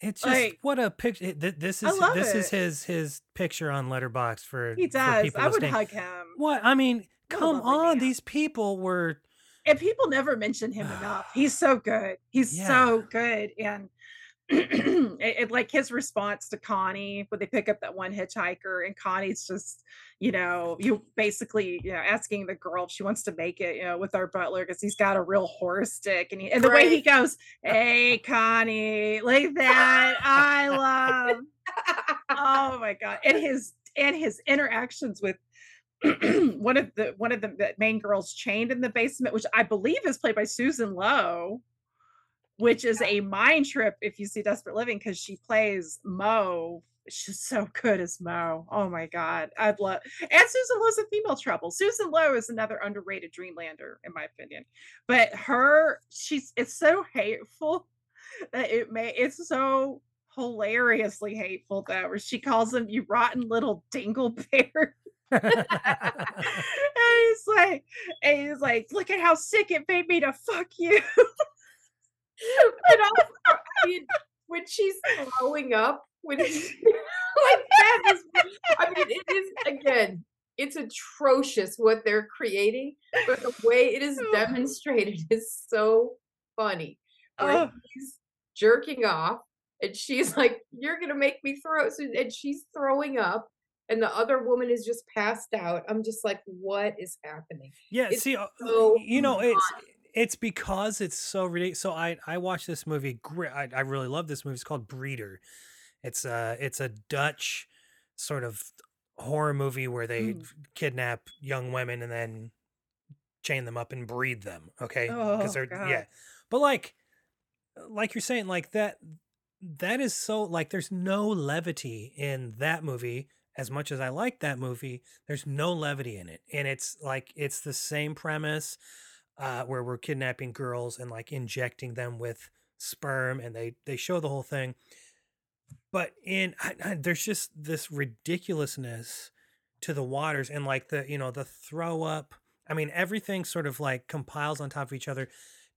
It's just Like- what a picture. This is this is his his picture on Letterboxd for He for does. people I would listening. hug him. What I mean, What a come on, man. these people were And people never mention him enough. He's so good. He's Yeah. so good. And it, it- like his response to Connie when they pick up that one hitchhiker, and Connie's just, you know, you basically, you know, asking the girl if she wants to make it, you know, with our butler because he's got a real horse stick, and he, and the way he goes, "Hey, Connie," like that, I love. Oh my god! And his and his interactions with one of the one of the the main girls chained in the basement, which I believe is played by Susan Lowe, which is a mind trip if you see Desperate Living because she plays Mo. She's so good as Mo. Oh my god, I'd love. And Susan Lowe's a female trouble. Susan Lowe is another underrated Dreamlander, in my opinion. But her, she's it's so hateful that it may it's so hilariously hateful though, where she calls them you rotten little dingleberry. and he's like, and he's like, look at how sick it made me to fuck you. but also, I mean, when she's throwing up, when she, like that is, I mean, it is again, it's atrocious what they're creating, but the way it is demonstrated is so funny. Where Oh. he's jerking off, and she's like, "You're gonna make me throw," so, and she's throwing up, and the other woman is just passed out. I'm just like, "What is happening?" Yeah, It's see, uh, so you know, it's funny. it's because it's so ridiculous. So I I watched this movie. I, I really love this movie. It's called Breeder. It's a it's a Dutch sort of horror movie where they Mm. kidnap young women and then chain them up and breed them. Okay, Oh, because they're God. yeah, but like like you're saying, like that that is so like there's no levity in that movie as much as I like that movie, there's no levity in it. And it's like it's the same premise uh where we're kidnapping girls and like injecting them with sperm and they they show the whole thing. But in I, I- there's just this ridiculousness to the waters and like the you know the throw up. I mean everything sort of like compiles on top of each other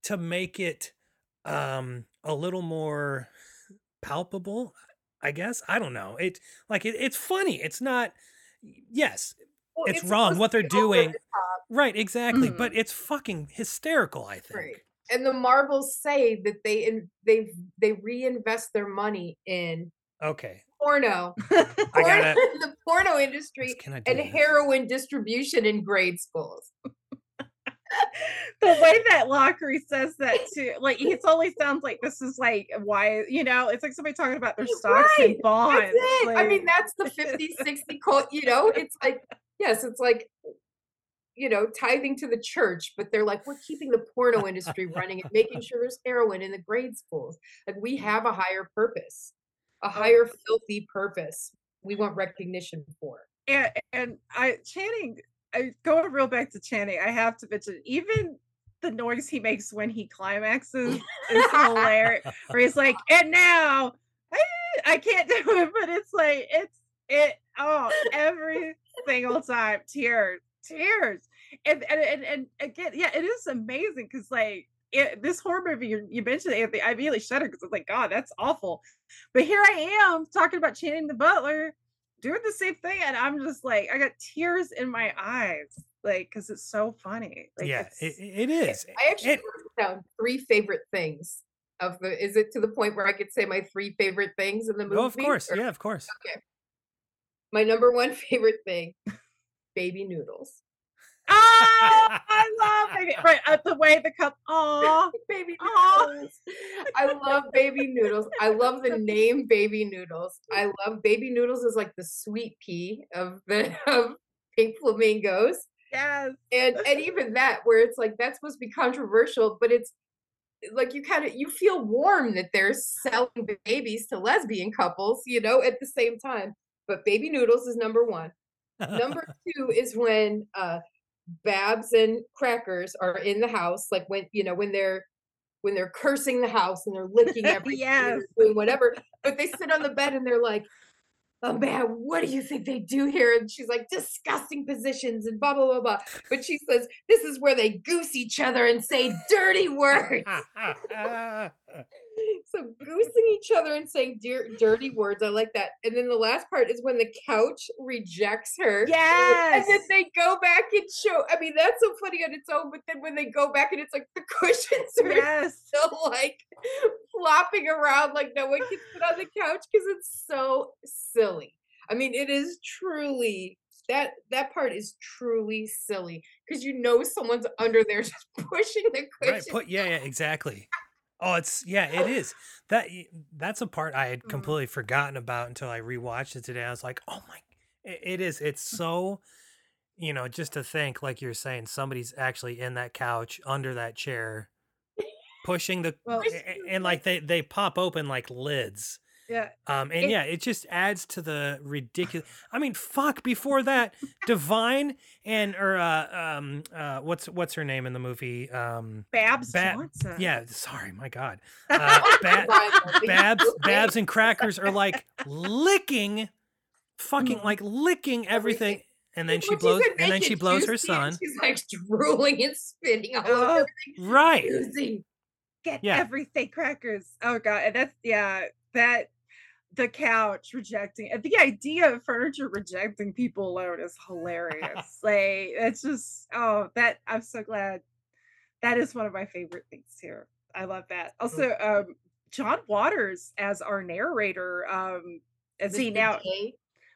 to make it um a little more palpable i guess i don't know it like it, it's funny it's not yes Well, it's, it's wrong what they're doing the right exactly Mhm. but it's fucking hysterical i think Right. And the Marbles say that they in, they they reinvest their money in okay porno, i gotta the porno industry can I do and this? heroin distribution in grade schools. the way that Lochary says that too, like he totally sounds like this is like why you know, it's like somebody talking about their stocks Right, and bonds. It. I mean, that's the 50, 60 cult, you know, it's like, yes, it's like, you know, tithing to the church, but they're like, we're keeping the porno industry running and making sure there's heroin in the grade schools. Like we have a higher purpose, a oh. higher filthy purpose we want recognition for. and and I Channing, I going real back to Channing, I have to mention even the noise he makes when he climaxes is hilarious. Where he's like, and now eh, I can't do it, but it's like it's it oh every single time tears, tears. And and and, and again, yeah, it is amazing because like it, this horror movie you, you mentioned Anthony, I immediately shudder because it's like, God, that's awful. But here I am talking about Channing the Butler doing the same thing, and I'm just like, I got tears in my eyes, like because it's so funny. Like, yeah it's- it, it is I actually It- wrote down three favorite things of the. Is it to the point where I could say my three favorite things in the movie? oh of course or- yeah of course Okay. My number one favorite thing, baby noodles. Oh, I love baby. Right, uh, the way the cup. Oh, baby noodles. I love baby noodles. I love the name baby noodles. I love baby noodles is like the sweet pea of the of pink flamingos. yes. And and even that where it's like that's supposed to be controversial, but it's like you kind of you feel warm that they're selling babies to lesbian couples, you know, at the same time. But baby noodles is number one. Number two is when uh Babs and Crackers are in the house, like when you know when they're when they're cursing the house and they're licking everything, Yes. doing whatever. But they sit on the bed and they're like, "Oh man, what do you think they do here?" And she's like, "Disgusting positions and blah blah blah blah." But she says, "This is where they goose each other and say dirty words." so goosing each other and saying dear, dirty words. I like that. And then the last part is when the couch rejects her. Yes. And then they go back and show. I mean, that's so funny on its own. But then when they go back and it's like the cushions are Yes. still like flopping around like no one can sit on the couch because it's so silly. I mean, it is truly that that part is truly silly because you know someone's under there just pushing the cushion. right put yeah yeah exactly oh it's yeah it is. That that's a part i had mm-hmm. completely forgotten about until i rewatched it today. I was like oh my it, is it's mm-hmm. so you know just to think like you're saying somebody's actually in that couch under that chair pushing the Well, a- a- and like they they pop open like lids yeah. um and It- yeah it just adds to the ridiculous i mean fuck before that divine and or uh um uh what's what's her name in the movie um Babs Ba- Johnson. yeah, sorry, my God. Uh, Ba- Babs, Babs, and Crackers are like licking, fucking Mhm. like licking everything, and then she Well, she's blows, and then she blows her son. She's like drooling and spitting all Oh, over. Right? Juicy. Get Yeah. everything crackers. Oh god, and that's yeah, that the couch rejecting the idea of furniture rejecting people alone is hilarious. like it's just oh that I'm so glad. That is one of my favorite things here. I love that. Also, um John Waters as our narrator. Um, as he Mr. now J?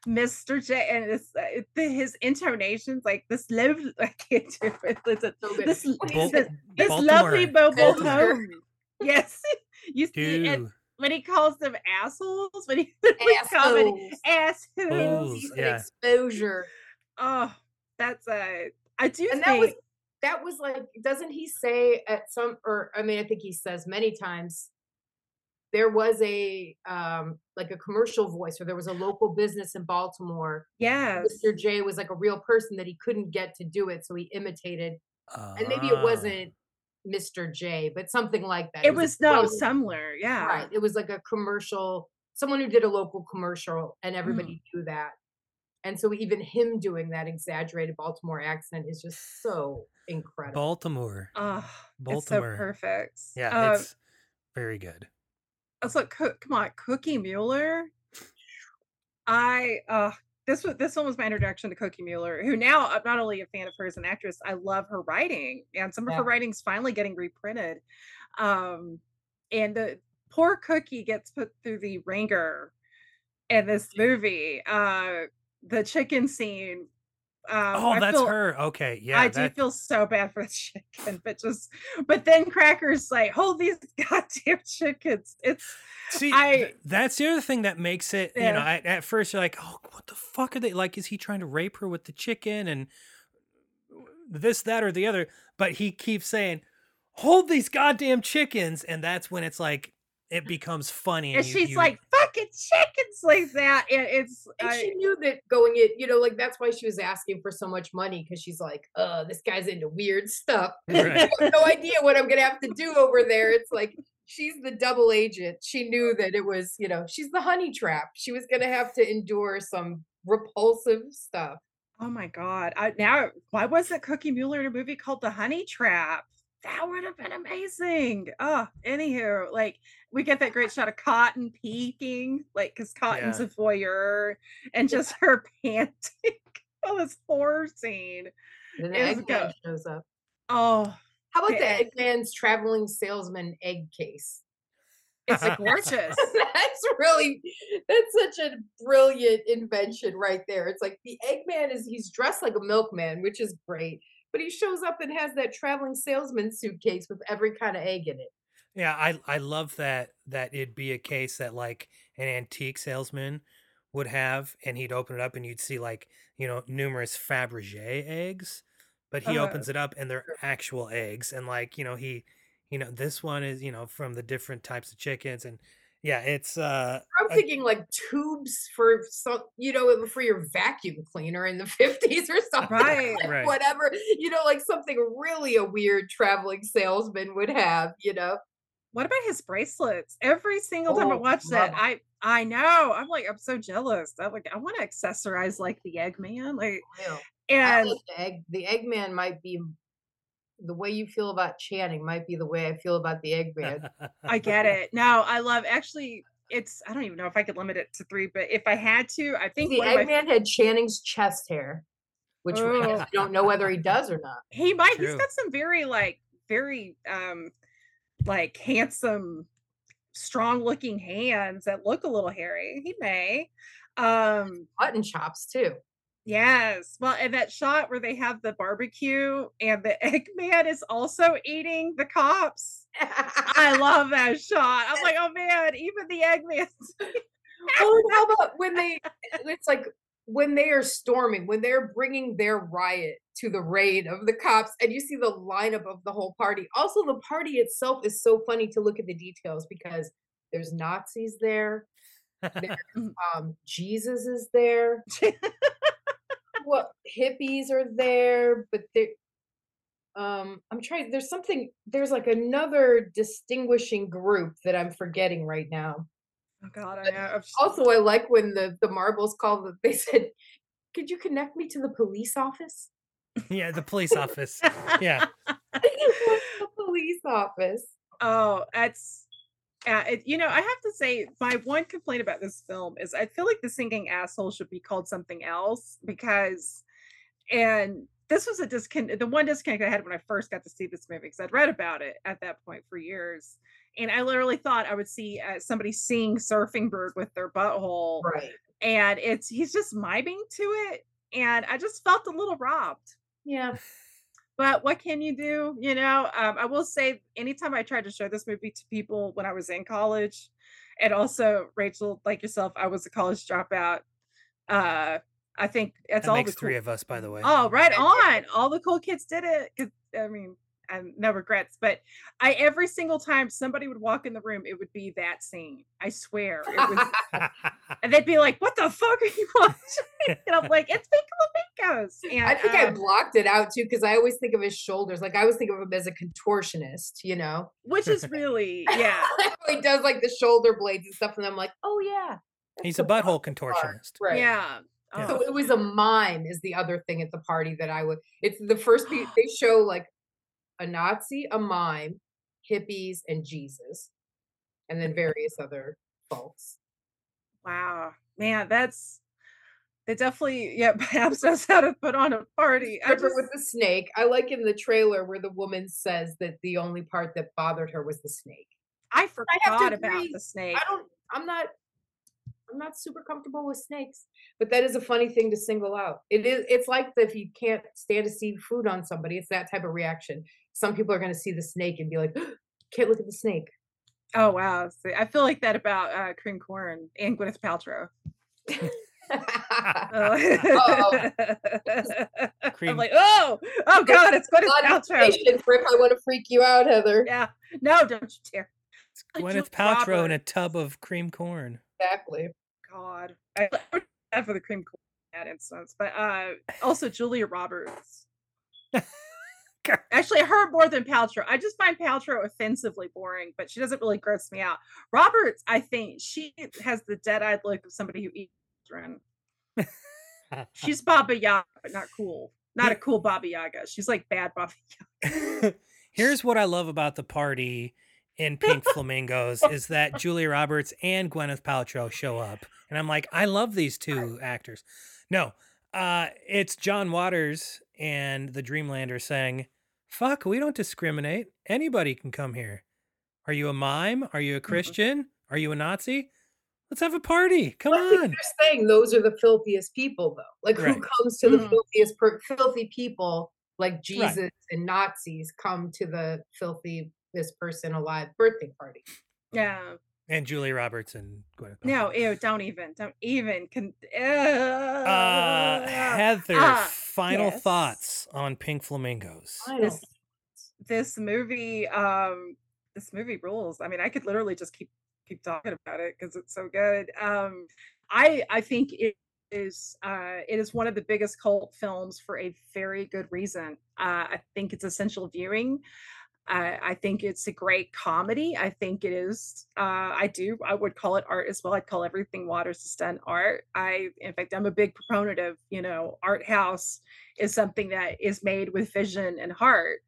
Mr. J, and it's, uh, it, the, his intonations like this. Live, I can't do it. It's a- So good. this When this, this lovely mobile Baltimore. home. Yes, you see, and Dude. When he calls them assholes, when he when comedy Assholes. assholes. Fools, He said yeah. exposure. Oh, that's a. I do and think that was that was like doesn't he say at some or i mean i think he says many times there was a um like a commercial voice or there was a local business in baltimore yes. mr j was like a real person that he couldn't get to do it so he imitated and maybe it Ah. wasn't mr j but something like that It a was no close- similar. Yeah. right it was like a commercial someone who did a local commercial and everybody knew that and so even him doing that exaggerated baltimore accent is just so incredible Baltimore. Oh, Baltimore. it's so perfect. Yeah, Uh, it's very good. It's like, come on, Cookie Mueller. I uh this was this one was my introduction to Cookie Mueller, who now I'm not only a fan of her as an actress, I love her writing, and some of her writing's finally getting reprinted. Um, and the poor Cookie gets put through the wringer in this movie. Uh, the chicken scene. Um, Oh, I that's feel- her. Okay, yeah. I do feel so bad for the chicken, but just but then Cracker's like, hold these goddamn chickens. It's See, I- th- that's the other thing that makes it. You know, Yeah. at, at first you're like, "Oh, what the fuck are they like? Is he trying to rape her with the chicken and this, that, or the other?" But he keeps saying, "Hold these goddamn chickens," and that's when it's like it becomes funny. and you- she's you- like fucking chickens like that, and it's and I- she knew that going in, you know, like that's why she was asking for so much money because she's like, uh, this guy's into weird stuff. Right. I have no idea what I'm gonna have to do over there. It's like she's the double agent. She knew that it was, you know, she's the honey trap. She was gonna have to endure some repulsive stuff. oh my god! I now why wasn't Cookie Mueller in a movie called The Honey Trap? That would have been amazing. Oh, anywho, like we get that great shot of Cotton peeking, like because Cotton's Yeah. a voyeur, and just her panting. oh, this horror scene. And the Eggman shows up. Oh, How about the the egg- Eggman's traveling salesman egg case? it's a gorgeous. that's really that's such a brilliant invention right there. It's like the Eggman is he's dressed like a milkman, which is great, but he shows up and has that traveling salesman suitcase with every kind of egg in it. Yeah, I I love that that it'd be a case that like an antique salesman would have, and he'd open it up and you'd see like you know numerous Fabergé eggs, but he Uh, opens it up and they're actual eggs, and like you know he, you know this one is you know from the different types of chickens, and yeah, it's uh I'm a- thinking like tubes for some, you know, for your vacuum cleaner in the 50s or something. Right, like right. Whatever, you know, like something really a weird traveling salesman would have, you know. What about his bracelets? Every single time I Oh, watch that, I I know. I'm like, I'm so jealous. I'm like, I want to accessorize like the Eggman. Like. And the egg the Eggman might be the way you feel about Channing might be the way I feel about the Eggman. I get it. No, I love actually. It's I don't even know if I could limit it to three, but if I had to, I think the of my, Eggman had Channing's chest hair, which Oh. I don't know whether he does or not. he might. He's got some very like very um like handsome, strong looking hands that look a little hairy. He may. Um Mutton chops too. Yes. Well, and that shot where they have the barbecue and the Eggman is also eating the cops. I love that shot. I'm like, oh man, even the Eggman. oh, how about when they? It's like when they are storming, when they're bringing their riot to the raid of the cops, and you see the lineup of the whole party. Also, the party itself is so funny to look at the details because there's Nazis there. There's, um, Jesus is there. what hippies are there, but they um I'm trying there's something there's like another distinguishing group that I'm forgetting right now. Oh God, I know. Also, I like when the the Marbles called. the- They said, "Could you connect me to the police office?" Yeah the police office. Yeah, the police office. Oh, that's uh, it, you know, I have to say, my one complaint about this film is I feel like the singing asshole should be called something else because, and this was a discon. The one disconnect I had when I first got to see this movie because I'd read about it at that point for years, and I literally thought I would see uh, somebody sing "Surfing Bird" with their butthole, Right. and it's he's just miming to it, and I just felt a little robbed. Yeah. But what can you do? You know, um, I will say, anytime I tried to show this movie to people when I was in college, and also Rachel, like yourself, I was a college dropout. Uh, I think that's That all makes the cool- three of us, by the way. Oh, right on. All the cool kids did it. I mean, and no regrets. But I every single time somebody would walk in the room, it would be that scene. I swear. It was and they'd be like, What the fuck are you watching? And I'm like, It's Pink Flamingos. And I think I um, blocked it out too because I always think of his shoulders. Like I always think of him as a contortionist, you know. which is really, yeah. he does like the shoulder blades and stuff, and I'm like, oh yeah. He's a butthole contortionist. Right. Yeah. So Oh. it was a mime is the other thing at the party that I would it's the first pe- they show like a Nazi, a mime, hippies, and Jesus. And then mm-hmm. various other folks. Wow. Man, that's they definitely, yeah, perhaps knows how to put on a party. I just, with the snake. I like in the trailer where the woman says that the only part that bothered her was the snake. I forgot about agree. the snake. I don't I'm not I'm not super comfortable with snakes, but that is a funny thing to single out. It is it's like if you can't stand to see food on somebody, it's that type of reaction. Some people are gonna see the snake and be like, can't look at the snake. Oh wow. See, I feel like that about uh cream corn and Gwyneth Paltrow. Oh. I'm Cream- like, oh, oh god, it's Gwyneth Paltrow. Patience, Rip, I want to freak you out, Heather. Yeah. No, don't you dare. Gwyneth Julia Paltrow in a tub of cream corn. Exactly. God. I for the cream corn in that instance. But uh also Julia Roberts. Actually, her more than Paltrow. I just find Paltrow offensively boring, but she doesn't really gross me out. Roberts, I think she has the dead-eyed look of somebody who eats children. She's Baba Yaga, but not cool. Not a cool Baba Yaga. She's like bad Baba Yaga. Here's what I love about the party in Pink Flamingos is that Julia Roberts and Gwyneth Paltrow show up. And I'm like, I love these two actors. No, uh, it's John Waters and the Dreamlander saying, Fuck, we don't discriminate. Anybody can come here. Are you a mime? Are you a Christian? Are you a Nazi? Let's have a party. Come I on. they're saying those are the filthiest people, though. Like, Right. who comes to the Mhm. filthiest, per- filthy people? Like Jesus and Nazis come to the filthiest person alive birthday party. Yeah. And Julie Roberts and Gwyneth. No, ew, don't even. Don't even. Con- Uh, Heather, Ah, final yes. thoughts on Pink Flamingos. this this movie um this movie rules i mean i could literally just keep keep talking about it because it's so good um i i think it is uh it is one of the biggest cult films for a very good reason uh i think it's essential viewing I, I think it's a great comedy. I think it is. Uh, I do. I would call it art as well. I'd call everything Waters has done art. I, in fact, I'm a big proponent of you know, art house is something that is made with vision and heart,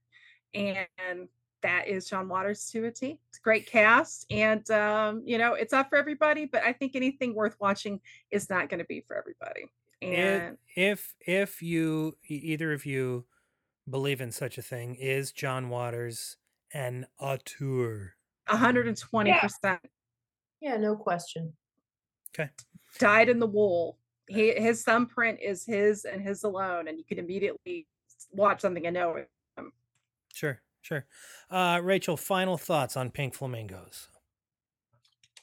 and that is John Waters to a T. It's a great cast, and um, you know, it's not for everybody. But I think anything worth watching is not going to be for everybody. And if if you either of you believe in such a thing, is John Waters an auteur? 120 percent Yeah, no question. Okay. Dyed in the wool. He his thumbprint is his and his alone, and you can immediately watch something and know it. Sure, sure. Uh, Rachel, final thoughts on Pink Flamingos.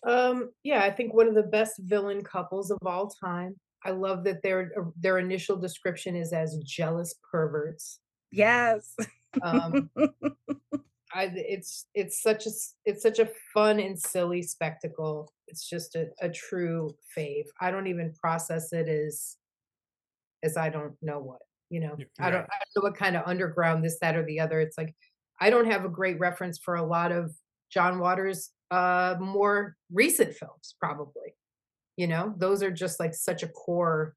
Um, yeah, I think one of the best villain couples of all time. I love that their their initial description is as jealous perverts. Yes. Um, I it's it's such a it's such a fun and silly spectacle. It's just a, a true fave. I don't even process it as as I don't know what you know. I don't. I don't know what kind of underground this that or the other. It's like I don't have a great reference for a lot of John Waters uh more recent films probably. You know, those are just like such a core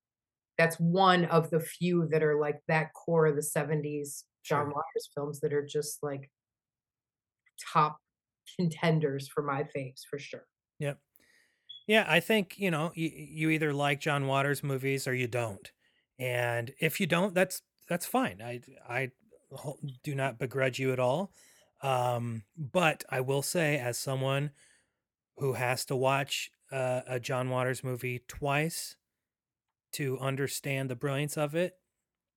that's one of the few that are like that core of the 70s John Sure. Waters films that are just like top contenders for my faves for sure. Yep. Yeah, I think, you know, you, you either like John Waters movies or you don't. And if you don't, that's that's fine. I I do not begrudge you at all. Um, but I will say, as someone who has to watch uh, a John Waters movie twice to understand the brilliance of it,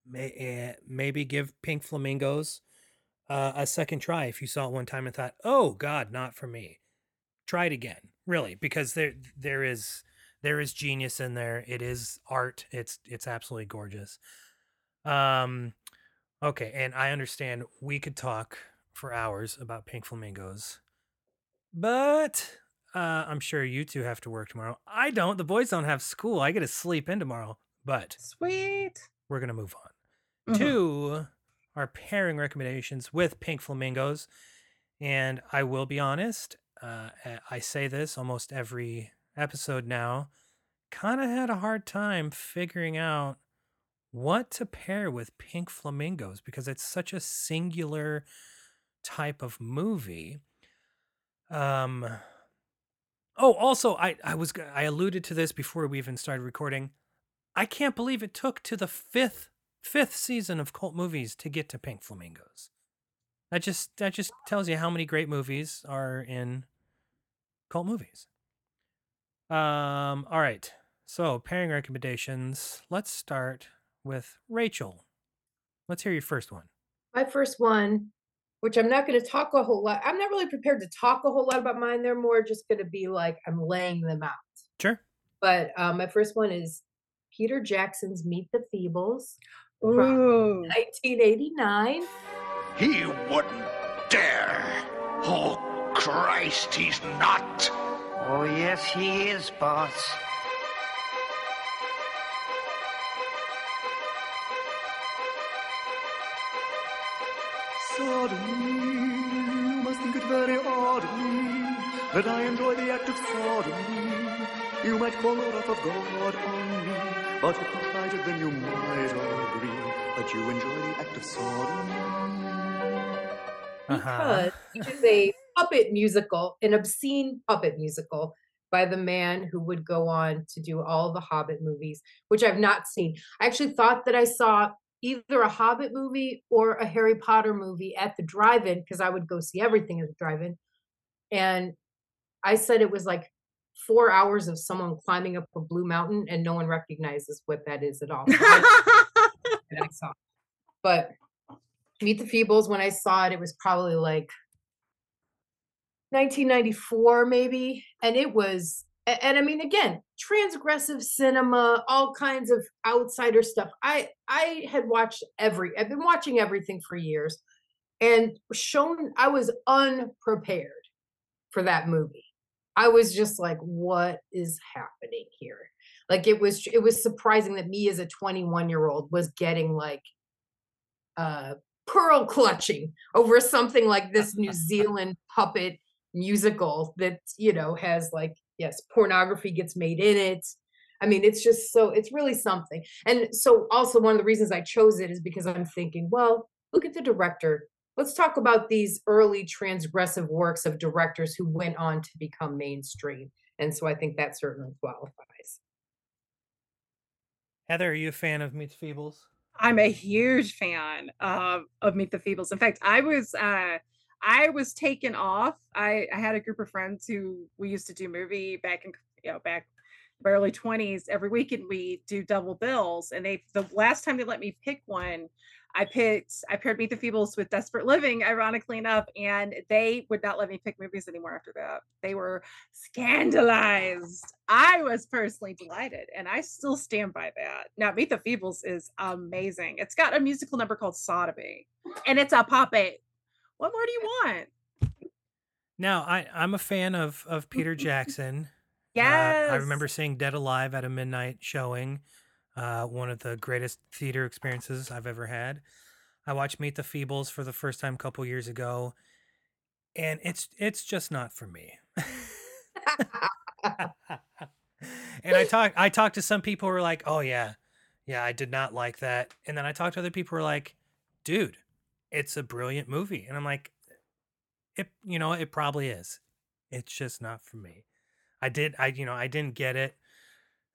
may, eh, maybe give Pink Flamingos uh, a second try if you saw it one time and thought, "Oh God, not for me." Try it again, really, because there there is there is genius in there. It is art. It's it's absolutely gorgeous. Um, okay, and I understand we could talk for hours about Pink Flamingos, but uh, I'm sure you two have to work tomorrow. I don't. The boys don't have school. I get to sleep in tomorrow. But Sweet. we're gonna move on Mhm. to our pairing recommendations with Pink Flamingos. And I will be honest, uh, I say this almost every episode now. Kind of had a hard time figuring out what to pair with Pink Flamingos because it's such a singular type of movie. Um. Oh, also, I I was I alluded to this before we even started recording. I can't believe it took to the fifth fifth season of cult movies to get to Pink Flamingos. That just that just tells you how many great movies are in cult movies. Um. All right. So pairing recommendations. Let's start with Rachel. Let's hear your first one. My first one, which I'm not going to talk a whole lot. I'm not really prepared to talk a whole lot about mine. They're more just going to be like I'm laying them out. Sure. But um, my first one is Peter Jackson's Meet the Feebles from 1989. He wouldn't dare. Oh, Christ, he's not. Oh, yes, he is, boss. Suddenly, you must think it very oddly that I enjoy the act of sodomy. You might call the wrath of God on me, but if you tried it, then you might agree that you enjoy the act of sodomy. Uh-huh. because it is a puppet musical, an obscene puppet musical by the man who would go on to do all the Hobbit movies, which I've not seen. I actually thought that I saw either a Hobbit movie or a Harry Potter movie at the drive-in because I would go see everything at the drive-in. And I said it was like four hours of someone climbing up a blue mountain and no one recognizes what that is at all. So I- that I saw. But Meet the Feebles, when I saw it, it was probably like 1994, maybe. And it was, a- and I mean, again, transgressive cinema, all kinds of outsider stuff. I I had watched every, I've been watching everything for years, and shown I was unprepared for that movie. I was just like, what is happening here? Like it was, it was surprising that me as a 21 year old was getting like uh pearl clutching over something like this New Zealand puppet musical that you know has like yes pornography gets made in it. I mean it's just so it's really something. And so also one of the reasons i chose it is because i'm thinking well look at the director. Let's talk about these early transgressive works of directors who went on to become mainstream. And so i think that certainly qualifies. Heather, are you a fan of Meet the Feebles? I'm a huge fan of, of Meet the Feebles. In fact, I was uh I was taken off. I, I had a group of friends who we used to do movie back in you know back early 20s every weekend we do double bills and they the last time they let me pick one I picked I paired Meet the Feebles with Desperate Living, ironically enough, and they would not let me pick movies anymore after that. They were scandalized. I was personally delighted, and I still stand by that. Now, Meet the Feebles is amazing. It's got a musical number called Sodomy, and it's a puppet. What more do you want? Now, I I'm a fan of of Peter Jackson. Uh, I remember seeing Dead Alive at a midnight showing. Uh, one of the greatest theater experiences I've ever had. I watched Meet the Feebles for the first time a couple years ago, and it's it's just not for me. and I talked I talked to some people who were like, "Oh yeah, yeah, I did not like that," and then I talked to other people who were like, "Dude, it's a brilliant movie," and I'm like, "It, you know, it probably is. It's just not for me." I did, I you know, I didn't get it.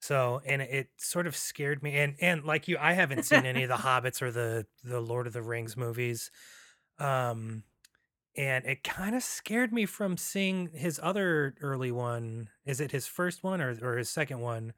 So, and it, sort of scared me. And and like you, I haven't seen any of the Hobbits or the the Lord of the Rings movies. Um, and it kind of scared me from seeing his other early one. Is it his first one or or his second one?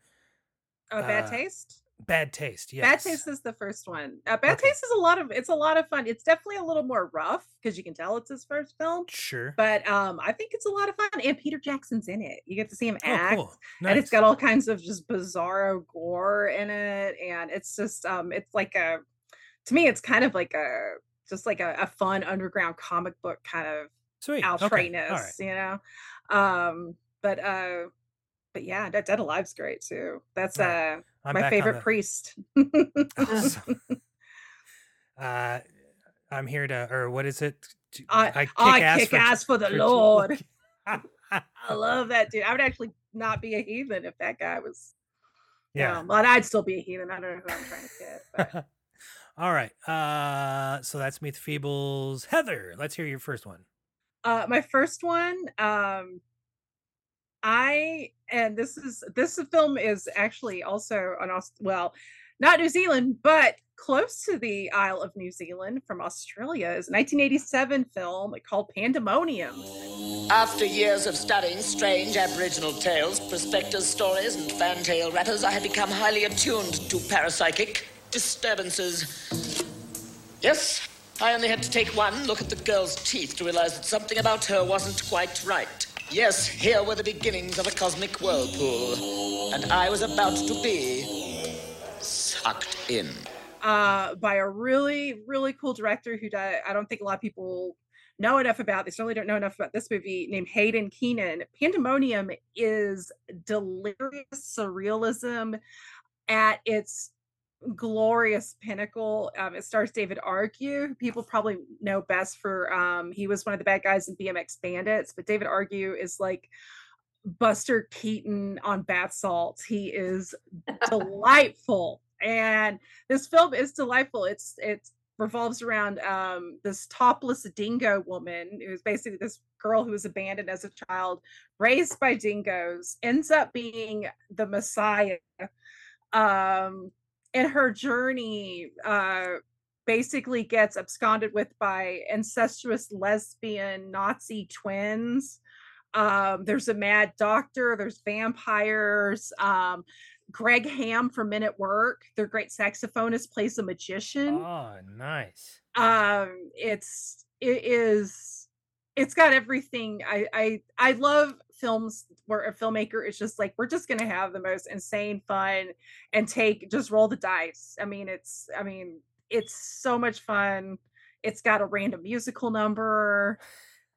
Oh, bad Uh, taste. Bad taste. Yes. Bad taste is the first one. Uh, bad Okay. taste is a lot of it's a lot of fun. It's definitely a little more rough because you can tell it's his first film. Sure. But um, I think it's a lot of fun, and Peter Jackson's in it. You get to see him Oh, act, cool. and it's got all kinds of just bizarro gore in it, and it's just um, it's like a, to me, it's kind of like a just like a, a fun underground comic book kind of Sweet. Okay. All right. you know. Um, but uh, but yeah, Dead, Dead Alive's great too. That's uh. I'm my favorite the- priest. Awesome. uh, I'm here to, or what is it? To- I, kick I ass kick for- ass for the for- Lord. I love that dude. I would actually not be a heathen if that guy was. Yeah. Um, but I'd still be a heathen. I don't know who I'm trying to kid. But All right. Uh, so that's Meet the Feebles. Heather, let's hear your first one. uh, my first one, um, I and this is this film is actually also on well, not New Zealand, but close to the Isle of New Zealand from Australia. is a 1987 film called Pandemonium. After years of studying strange Aboriginal tales, prospectors' stories, and fantail rappers, I have become highly attuned to parapsychic disturbances. Yes, I only had to take one look at the girl's teeth to realize that something about her wasn't quite right. Yes, here were the beginnings of a cosmic whirlpool, and I was about to be sucked in. uh, by a really, really cool director who I don't think a lot of people know enough about. They certainly don't know enough about this movie named Haydn Keenan. Pandemonium is delirious surrealism at its glorious pinnacle. Um, it stars David Argue, people probably know best for um, he was one of the bad guys in BMX Bandits, but David Argue is like Buster Keaton on bath salts. He is delightful. And this film is delightful. It's it revolves around um this topless dingo woman who's basically this girl who was abandoned as a child, raised by dingoes, ends up being the messiah. Um and her journey uh basically gets absconded with by incestuous lesbian Nazi twins. Um, there's a mad doctor, there's vampires. Um, Greg Ham from Men at Work, their great saxophonist, plays a magician. Oh, nice. Um, it's it is it's got everything. I I I love films where a filmmaker is just like, we're just gonna have the most insane fun and take just roll the dice. I mean, it's I mean, it's so much fun. It's got a random musical number.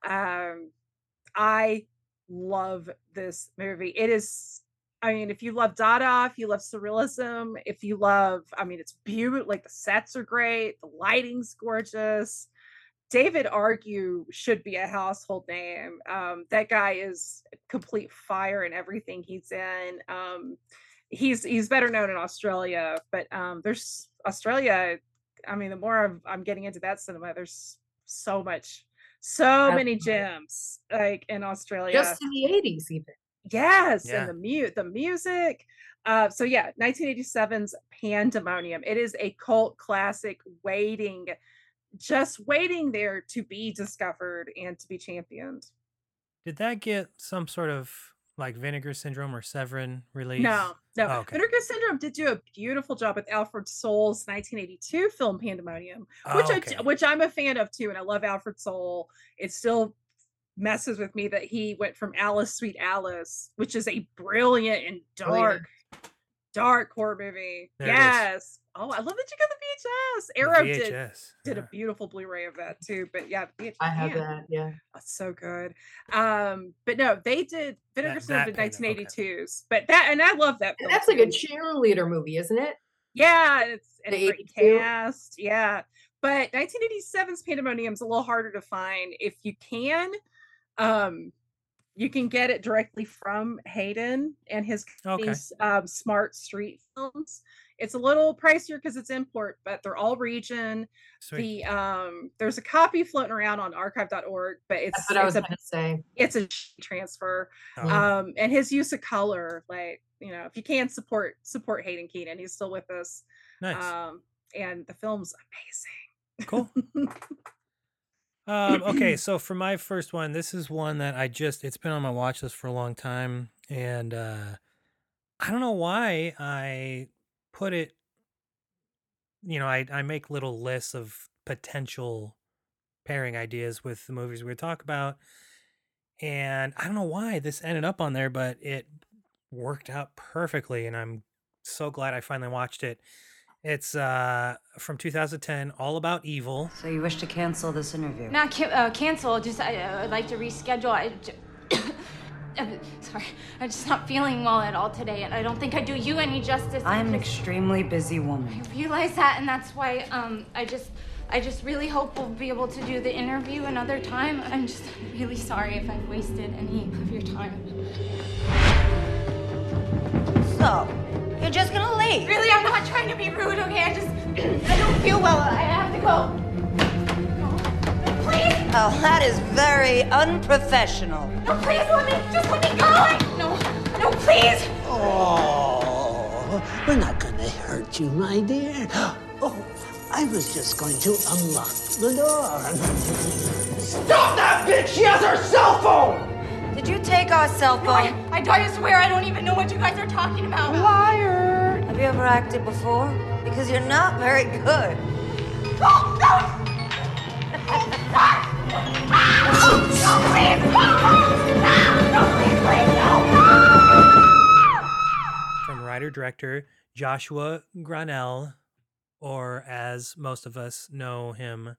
Um, I love this movie. It is, I mean, if you love Dada, if you love surrealism, if you love, I mean, it's beautiful. Like the sets are great, the lighting's gorgeous. David Argue should be a household name. Um, that guy is complete fire in everything he's in. Um, he's he's better known in Australia, but um, there's Australia. I mean, the more I'm, I'm getting into that cinema, there's so much, so many gems like in Australia. Just in the 80s, even. Yes, Yeah. and the mute the music. Uh, so yeah, 1987's Pandemonium. It is a cult classic waiting, just waiting there to be discovered and to be championed. Did that get some sort of like vinegar syndrome or Severin release? No, no. Oh, okay. Vinegar Syndrome did do a beautiful job with Alfred Sole's 1982 film Pandemonium, which Oh, I which I'm a fan of too, and I love Alfred Soul. It still messes with me that he went from Alice Sweet Alice, which is a brilliant and yeah. Dark, dark horror movie. There yes. Oh, I love that you got the VHS. The Arrow did VHS, did a beautiful Blu-ray of that too. But yeah, the VHS. I have man, that, yeah. That's so good. Um, but no, they did Vinegar That- Syndrome that did Pandem- 1982s. But that and I love that. That's like a cheerleader movie, isn't it? Yeah, it's and The a great cast. Yeah. But 1987's Pandemonium's a little harder to find. If you can, um, you can get it directly from Haydn and his company's um, Smart Street Films. It's a little pricier because it's import, but they're all region. Sweet. The um, there's a copy floating around on archive.org, but it's That's what I it's was a gonna say. it's a transfer. Oh. Um, and his use of color, like you know, if you can support support Haydn Keenan, he's still with us. Nice. Um, and the film's amazing. Cool. Um, okay, so for my first one, this is one that I just it's been on my watch list for a long time, and uh, I don't know why I put it. You know, I I make little lists of potential pairing ideas with the movies we talk about, and I don't know why this ended up on there, but it worked out perfectly, and I'm so glad I finally watched it. It's uh from 2010, All About Evil. So you wish to cancel this interview? Not ca- uh, cancel. Just I, I would like to reschedule. I, j- I'm sorry, I'm just not feeling well at all today, and I don't think I do you any justice. I'm an extremely busy woman. I realize that, and that's why um I just I just really hope we'll be able to do the interview another time. I'm just really sorry if I've wasted any of your time. So, you're just gonna leave? Really, I'm not trying to be rude. Okay, I just I don't feel well. I have to go. Please. Oh, that is very unprofessional. No, please let me just let me go. No, no, please. Oh, we're not gonna hurt you, my dear. Oh, I was just going to unlock the door. Stop that bitch! She has her cell phone! Did you take our cell phone? I, I, I swear I don't even know what you guys are talking about. Liar! Have you ever acted before? Because you're not very good. Oh, no! from writer director Joshua Grannell, or as most of us know him,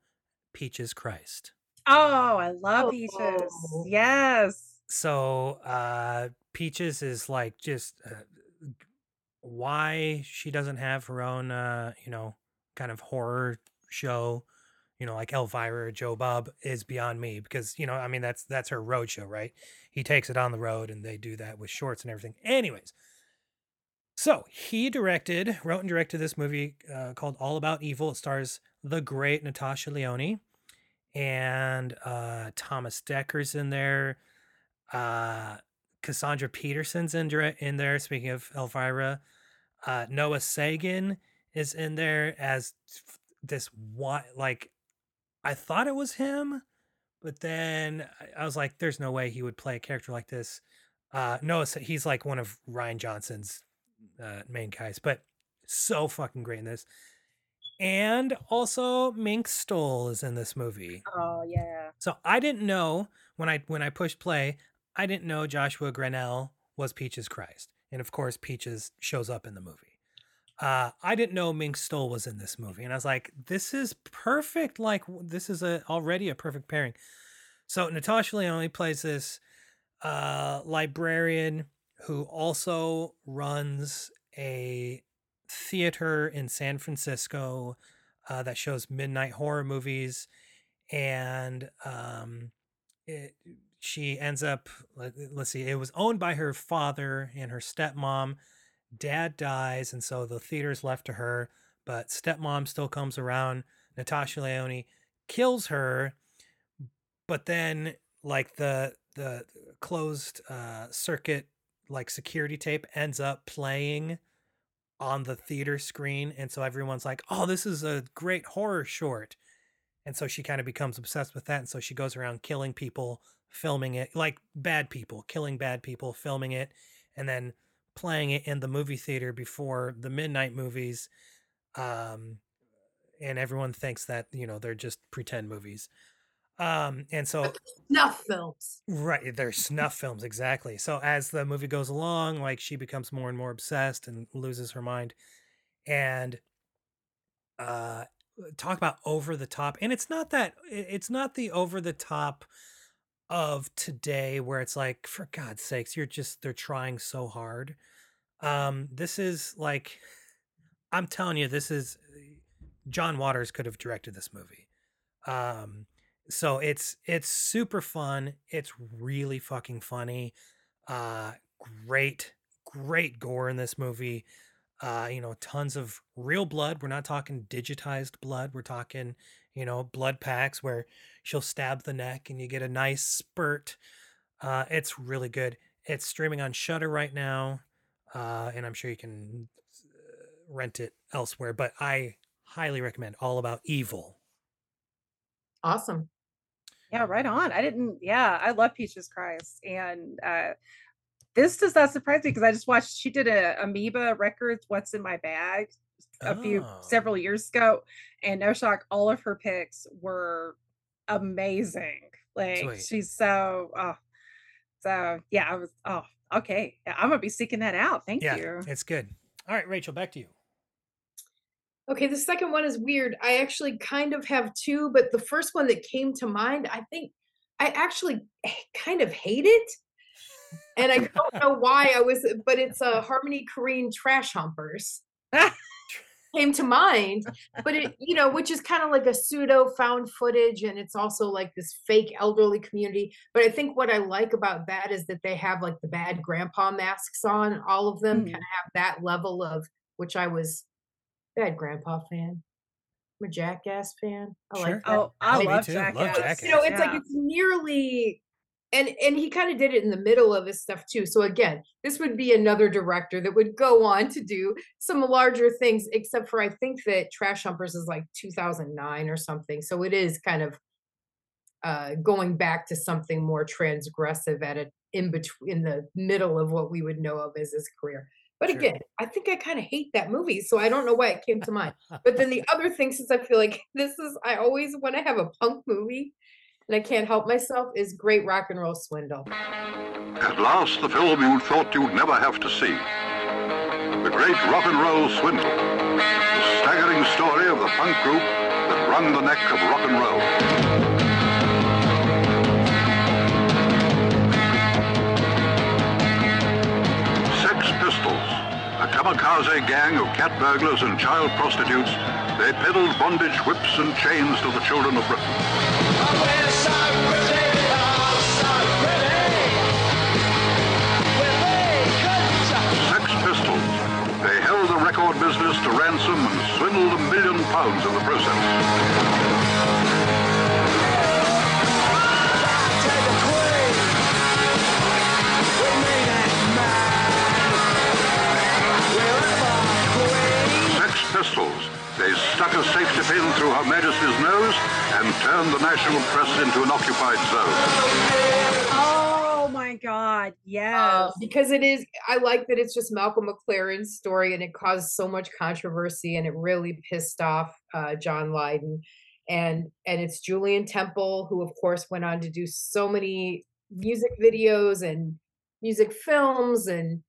Peaches Christ. Oh, I love oh. peaches. Oh. Yes. So, uh, Peaches is like just uh, why she doesn't have her own, uh, you know, kind of horror show, you know, like Elvira or Joe Bob is beyond me because, you know, I mean, that's that's her road show, right? He takes it on the road and they do that with shorts and everything. Anyways, so he directed, wrote and directed this movie uh, called All About Evil. It stars the great Natasha Lyonne and uh, Thomas Dekker's in there. Uh, Cassandra Peterson's in, in there. Speaking of Elvira, uh, Noah Segan is in there as this what like I thought it was him, but then I- I was like, "There's no way he would play a character like this." Uh, Noah, he's like one of Rian Johnson's uh, main guys, but so fucking great in this. And also, Mink Stole is in this movie. Oh yeah. So I didn't know when I when I pushed play, I didn't know Joshua Grannell was Peaches Christ, and of course Peaches shows up in the movie. Uh, I didn't know Mink Stole was in this movie, and I was like, "This is perfect! Like this is a already a perfect pairing." So Natasha Lyonne plays this uh, librarian who also runs a theater in San Francisco uh, that shows midnight horror movies, and um, it, she ends up. Let, let's see, it was owned by her father and her stepmom. Dad dies, and so the theater's left to her. But stepmom still comes around. Natasha Lyonne kills her, but then like the the closed uh, circuit like security tape ends up playing on the theater screen and so everyone's like oh this is a great horror short and so she kind of becomes obsessed with that and so she goes around killing people filming it like bad people killing bad people filming it and then playing it in the movie theater before the midnight movies um and everyone thinks that you know they're just pretend movies um and so Snuff films. Right, they're snuff films exactly. So as the movie goes along, like she becomes more and more obsessed and loses her mind. And uh talk about over the top. And it's not that it's not the over the top of today where it's like for God's sakes, you're just they're trying so hard. Um this is like I'm telling you this is John Waters could have directed this movie. Um so it's it's super fun it's really fucking funny uh great great gore in this movie uh you know tons of real blood we're not talking digitized blood we're talking you know blood packs where she'll stab the neck and you get a nice spurt uh it's really good it's streaming on Shudder right now uh and i'm sure you can uh, rent it elsewhere but i highly recommend all about evil Awesome. Yeah, right on. I didn't. Yeah, I love Peaches Christ, and uh, this does not surprise me because I just watched. She did a Amoeba Records "What's in My Bag" a few Oh. several years ago, and no shock, all of her picks were amazing. Like Sweet. she's so. Oh, so yeah, I was. Oh, okay. I'm gonna be seeking that out. Thank yeah, you. it's good. All right, Rachel, back to you. Okay, the second one is weird. I actually kind of have two, but the first one that came to mind, I think I actually kind of hate it. And I don't know why I was, but it's a Harmony Korine Trash Humpers came to mind. But it, you know, which is kind of like a pseudo found footage, and it's also like this fake elderly community. But I think what I like about that is that they have like the bad grandpa masks on. All of them kind of mm-hmm. have that level of which I was bad grandpa fan. I'm a jackass fan. I Sure. like that. Oh, I Oh, me love too. Love Jackass. You know, it's Yeah. like it's nearly and and he kind of did it in the middle of his stuff too. So again, this would be another director that would go on to do some larger things, except for I think that Trash Humpers is like 2009 or something. So it is kind of uh going back to something more transgressive at it in between in the middle of what we would know of as his career. But Sure. again, I think I kind of hate that movie, so I don't know why it came to mind. But then the other thing, since I feel like this is, I always want to have a punk movie and I can't help myself, is Great Rock and Roll Swindle. At last, the film you thought you'd never have to see. The Great Rock and Roll Swindle. The staggering story of the punk group that wrung the neck of rock and roll. Kamikaze gang of cat burglars and child prostitutes, they peddled bondage whips and chains to the children of Britain. Sex Pistols. They held the record business to ransom and swindled a million pounds in the process. Stuck a safety pin through Her Majesty's nose and turned the national press into an occupied zone. Oh my God. Yes. Uh, because it is, I like that it's just Malcolm McLaren's story and it caused so much controversy and it really pissed off uh, John Lydon. And and it's Julien Temple, who of course went on to do so many music videos and music films and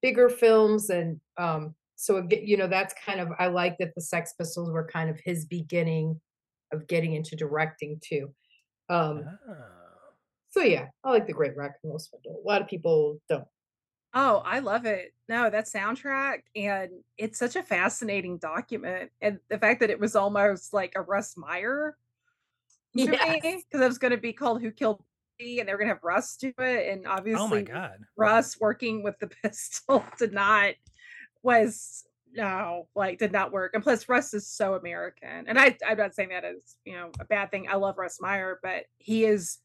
bigger films. And um, so again, you know, that's kind of I like that the Sex Pistols were kind of his beginning of getting into directing too. Um, so yeah, I like the Great Rock and Roll Swindle. A lot of people don't. Oh, I love it. No, that soundtrack and it's such a fascinating document. And the fact that it was almost like a Russ Meyer me, Yes. because it was going to be called Who Killed Bobby, and they were going to have Russ do it. And obviously, Oh my god. Russ working with the pistol did not was no like did not work. And plus, Russ is so American. And I I'm not saying that as you know a bad thing. I love Russ Meyer, but he is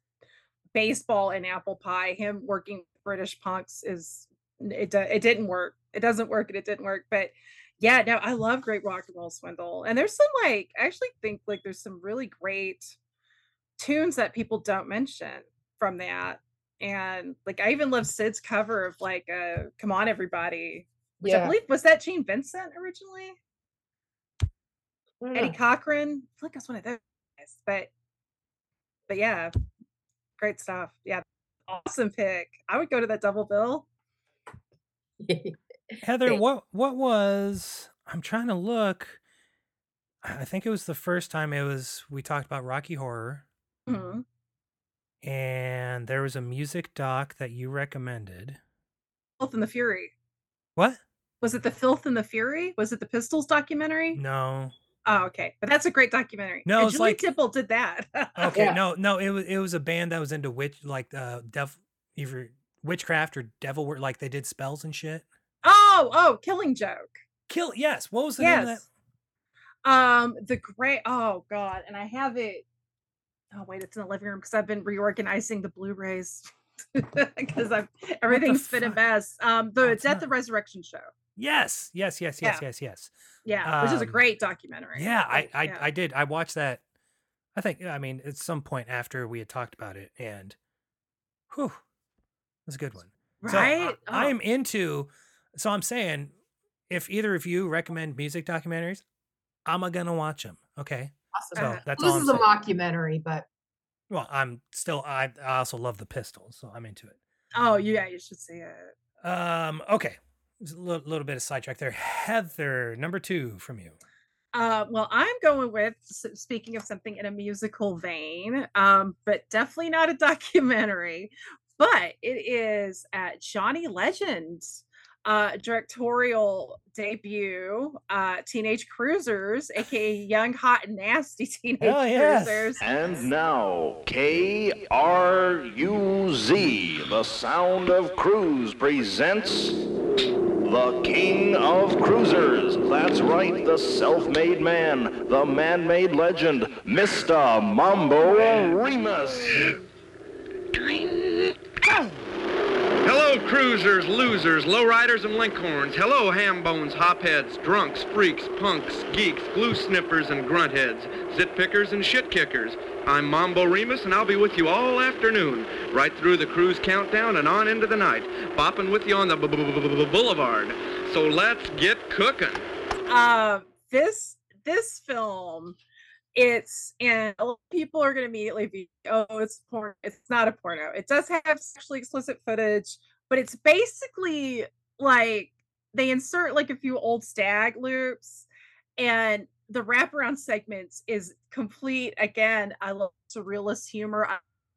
baseball and apple pie. Him working British punks is it. It didn't work. It doesn't work, and it didn't work. But yeah, no, I love Great Rock and Roll Swindle, and there's some like I actually think like there's some really great tunes that people don't mention from that. And like I even love Sid's cover of like uh Come On Everybody, which I believe was that Gene Vincent originally? I Eddie. Cochran. I feel like that's one of those guys. But but yeah, great stuff. Yeah. Awesome pick. I would go to that double bill. Heather, what what was I'm trying to look. I I think it was the first time it was we talked about Rocky Horror Mhm. and there was a music doc that you recommended. Filth and the Fury. What? Was it the Filth and the Fury? Was it the Pistols documentary? No. Oh, okay. But that's a great documentary. No, and it's Julie like- Temple did that. Okay, Yeah. no, no, it was it was a band that was into witch like uh dev either witchcraft or devil work like they did spells and shit. Oh, oh, Killing Joke. Kill yes, what was the name of that? Um, the great oh god, and I have it. Oh wait, it's in the living room because I've been reorganizing the Blu-rays because I've everything's been a fuck? mess. Um, the it's Death not- of Resurrection show. Yes, yes, yes, yes, Yeah. yes, yes. Yeah, which is a Um, great documentary. Yeah, I I, yeah. I did. I watched that I think I mean at some point after we had talked about it, and whew, it was a good one. So, Right? I Oh. am into. So I'm saying, if either of you recommend music documentaries, I'm gonna watch them. Okay. Awesome. So that's this all I'm is a saying. mockumentary, but Well, I'm still. I, I also love the Pistols, so I'm into it. Oh, yeah, you should see it. Um. Okay. Just a little, little bit of sidetrack there. Heather, number two from you. Uh, well, I'm going with speaking of something in a musical vein, um, but definitely not a documentary. But it is uh, Johnny Legend's uh, directorial debut, uh, Teenage Cruisers, aka Young, Hot, and Nasty Teenage Hell yes. Cruisers. And now, K R U Z, the sound of cruise presents the King of Cruisers. That's right, the self made man, the man made legend, Mr. Mambo Remus. Hello, cruisers, losers, lowriders, and linkhorns. Hello, hambones, hopheads, drunks, freaks, punks, geeks, glue snippers, and gruntheads, zit pickers, and shit kickers. I'm Mambo Remus, and I'll be with you all afternoon, right through the cruise countdown and on into the night, bopping with you on the boulevard. So let's get cooking. uh, this this film it's and people are going to immediately be oh it's porn it's not a porno it does have sexually explicit footage but it's basically like they insert like a few old stag loops and the wraparound segments is complete again i love surrealist humor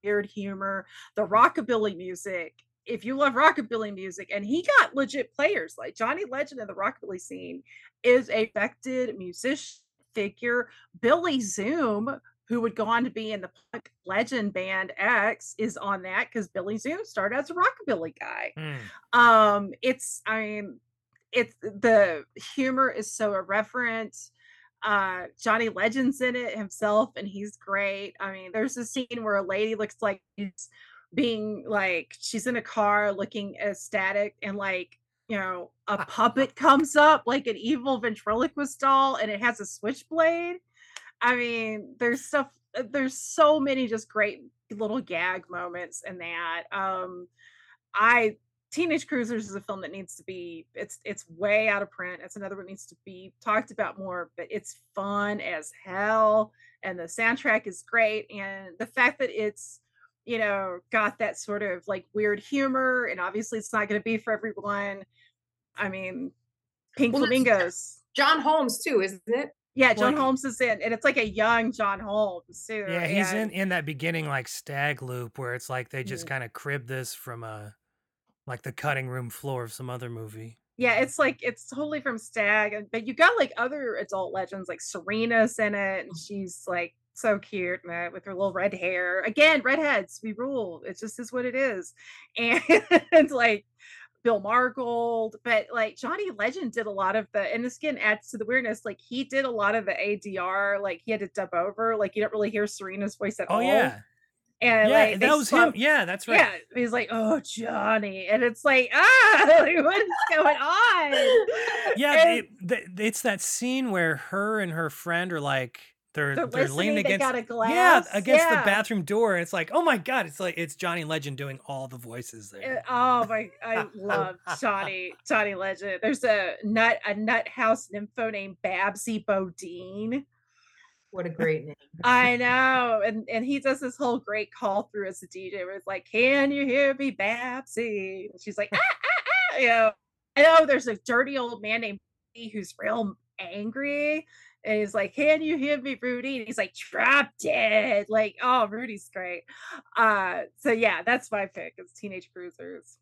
weird humor the rockabilly music if you love rockabilly music and he got legit players like johnny legend in the rockabilly scene is a affected musician figure. Billy Zoom, who would go on to be in the punk legend band X, is on that because Billy Zoom started as a rockabilly guy. Um, it's I mean, it's the humor is so irreverent. Uh, Johnny Legend's in it himself, and he's great. I mean, there's a scene where a lady looks like she's being like she's in a car looking ecstatic and like you know a puppet comes up like an evil ventriloquist doll and it has a switchblade. I mean there's stuff uh, there's so many just great little gag moments in that. Um i teenage cruisers is a film that needs to be it's it's way out of print it's another one that needs to be talked about more but it's fun as hell and the soundtrack is great and the fact that it's you know got that sort of like weird humor and obviously it's not going to be for everyone i mean pink Well, flamingos John Holmes too, isn't it? yeah john Like- holmes is in and it's like a young john holmes too Yeah, he's in and- in that beginning like stag loop where it's like they just Mhm. kind of crib this from a like the cutting room floor of some other movie. yeah it's like it's totally from stag but you got like other adult legends like serena's in it and she's like so cute with her little red hair again redheads we rule it just is what it is and it's like bill margold but like johnny legend did a lot of the and this again adds to the weirdness like he did a lot of the adr like he had to dub over like you don't really hear serena's voice at Oh all yeah. And yeah, like that was him. Yeah, that's right. yeah, he's like, "Oh, Johnny," and it's like, "Ah, like, what is going on?" Yeah, And it, it's that scene where her and her friend are like they're They're they're, leaning against yeah against yeah. the bathroom door, and it's like oh my god, it's like it's Johnny Legend doing all the voices there. Uh, oh my, I love Johnny, Johnny Legend. There's a nut, a nut house nympho named Babsy Bodine. What a great name. I know, and and he does this whole great call through as a DJ where it's like, "Can you hear me, Babsy?" And she's like, "Ah, ah, ah," you know. I know there's a dirty old man named Rudy who's real angry, and he's like, "Can you hear me, Rudy?" And he's like, "Drop dead." Like, oh, Rudy's great. Uh, so yeah, that's my pick. It's Teenage Cruisers.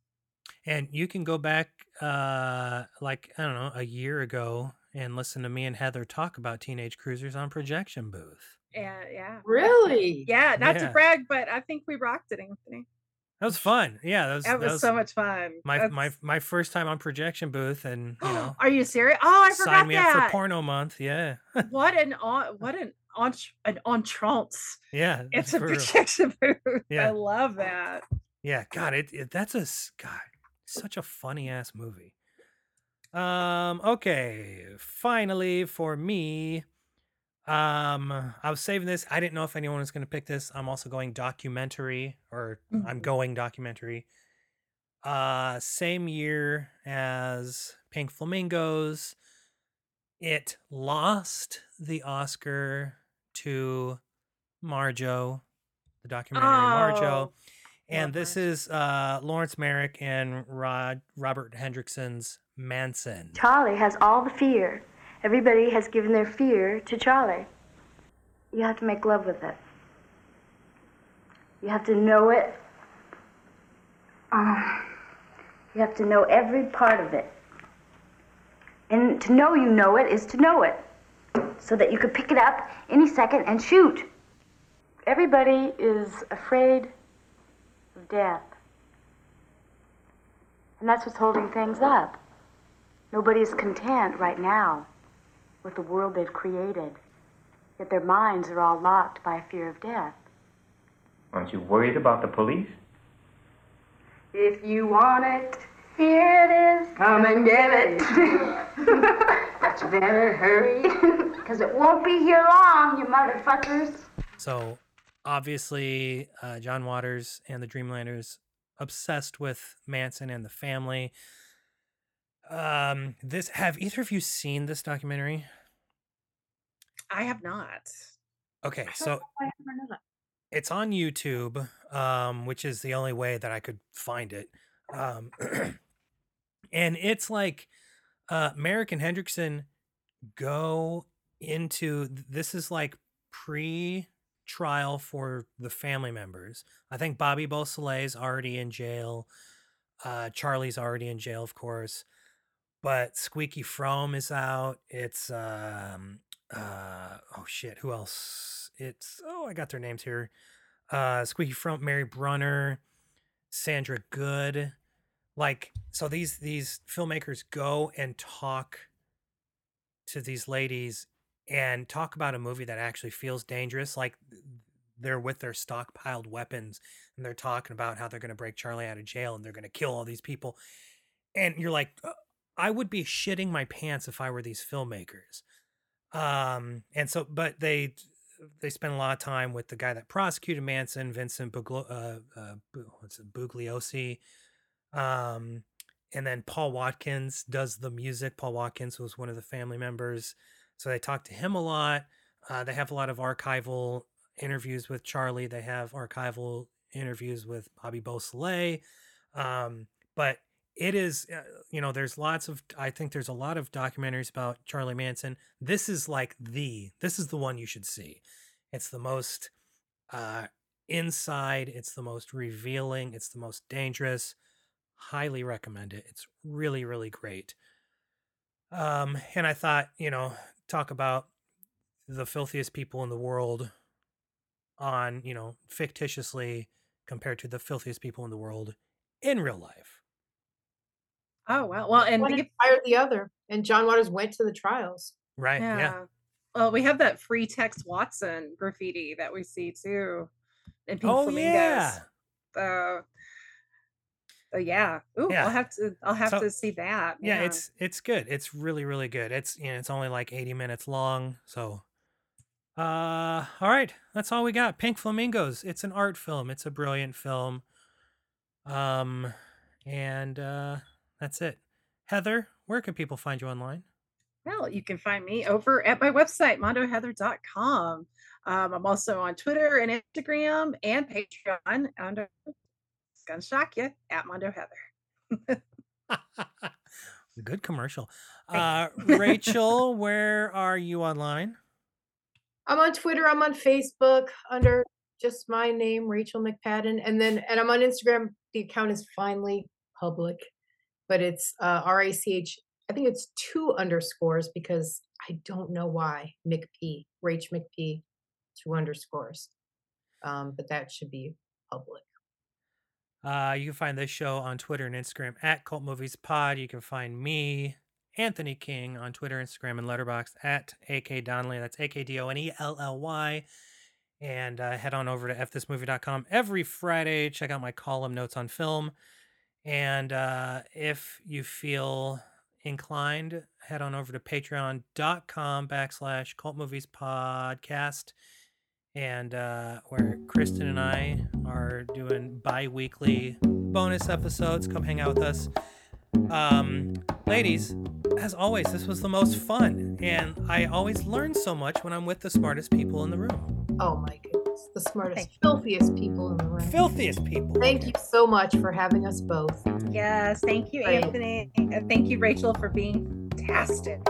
And you can go back, uh, like I don't know, a year ago, and listen to me and Heather talk about Teenage Cruisers on Projection Booth. Yeah, yeah. Really? Yeah, not Yeah. to brag, but I think we rocked it, Anthony. That was fun. Yeah, that was, That was so much fun. my my That's- my first time on Projection Booth, and you know, Are you serious? Oh, I forgot sign me that. up for Porno Month. Yeah, what an on what an on an entrance. yeah. It's a for real. projection booth. Yeah. I love that. Yeah, God, it, it that's a God, such a funny ass movie. Um, okay, finally for me, Um, I was saving this. I didn't know if anyone was going to pick this. I'm also going documentary, or I'm Mhm. going documentary. Uh, same year as Pink Flamingos. It lost the Oscar to Marjoe, the documentary Marjoe. Oh, And this is uh, Laurence Merrick and Rod Robert Hendrickson's Manson. Charlie has all the fear. Everybody has given their fear to Charlie. You have to make love with it. You have to know it. Um, you have to know every part of it. And to know you know it is to know it. So that you could pick it up any second and shoot. Everybody is afraid of death. And that's what's holding things up. Nobody's content right now with the world they've created. Yet their minds are all locked by a fear of death. Aren't you worried about the police? If you want it, here it is. Come and get it. but you better hurry, because it won't be here long, you motherfuckers. So obviously, uh, John Waters and the Dreamlanders obsessed with Manson and the family. Um, this have either of you seen this documentary? I have not. Okay, so it's on YouTube, um, which is the only way that I could find it. Um, and it's like uh, Merrick and Hendrickson go into this is like pre trial for the family members. I think Bobby Beausoleil is already in jail. Uh, Charlie's already in jail, of course. But Squeaky Fromme is out. It's um uh oh shit, who else? It's oh I got their names here. Uh Squeaky Fromme, Mary Brunner, Sandra Good. Like so these these filmmakers go and talk to these ladies and talk about a movie that actually feels dangerous like they're with their stockpiled weapons and they're talking about how they're going to break Charlie out of jail and they're going to kill all these people and you're like "Uh, I would be shitting my pants if I were these filmmakers um and so but they they spend a lot of time with the guy that prosecuted Manson Vincent Buglo, uh, uh it Bugliosi um and then Paul Watkins does the music. Paul Watkins was one of the family members. So they talk to him a lot. Uh, they have a lot of archival interviews with Charlie. They have archival interviews with Bobby Beausoleil. Um, but it is, uh, you know, there's lots of, I think there's a lot of documentaries about Charlie Manson. This is like the, this is the one you should see. It's the most uh, inside, it's the most revealing, it's the most dangerous highly recommend it. It's really, really great. Um, and I thought, you know, talk about the filthiest people in the world on, you know, fictitiously compared to the filthiest people in the world in real life. Oh wow. Well, and One we- inspired the other, and John Waters went to the trials. Right. Yeah. Well, we have that free Tex Watson graffiti that we see too. In Pink Oh, Flamingos. yeah. So, so yeah. Ooh, Yeah. I'll have to I'll have So- to see that. Yeah, man. it's it's good. It's really, really good. It's you know, it's only like 80 minutes long. So uh all right, that's all we got. Pink Flamingos. It's an art film. It's a brilliant film. Um and uh that's it. Heather, where can people find you online? Well, you can find me over at my website, mondoheather.com. Um, I'm also on Twitter and Instagram and Patreon under it's gonna shock you at Mondo Heather. Good commercial. Uh Rachel, where are you online? I'm on Twitter. I'm on Facebook under just my name, Rachel McPadden, and then and I'm on Instagram. The account is finally public, but it's uh, R A C H. I think it's two underscores because I don't know why McP, Rach McP, two underscores. Um, but that should be public. Uh, you can find this show on Twitter and Instagram at Cult Movies Pod. You can find me, Anthony King, on Twitter, Instagram, and Letterboxd at AK Donnelly. That's A K D O N E L L Y. And uh, head on over to fthismovie.com every Friday. Check out my column, Notes on Film. And uh, if you feel inclined, head on over to patreon.com backslash cult movies podcast. And uh, where Kristen and I are doing bi weekly bonus episodes. Come hang out with us. Um, ladies, as always, this was the most fun. And I always learn so much when I'm with the smartest people in the room. Oh my goodness. The smartest, filthiest people in the room. Filthiest people. Thank you so much for having us both. Yes, thank you, Right. Anthony. Thank you, Rachel, for being fantastic.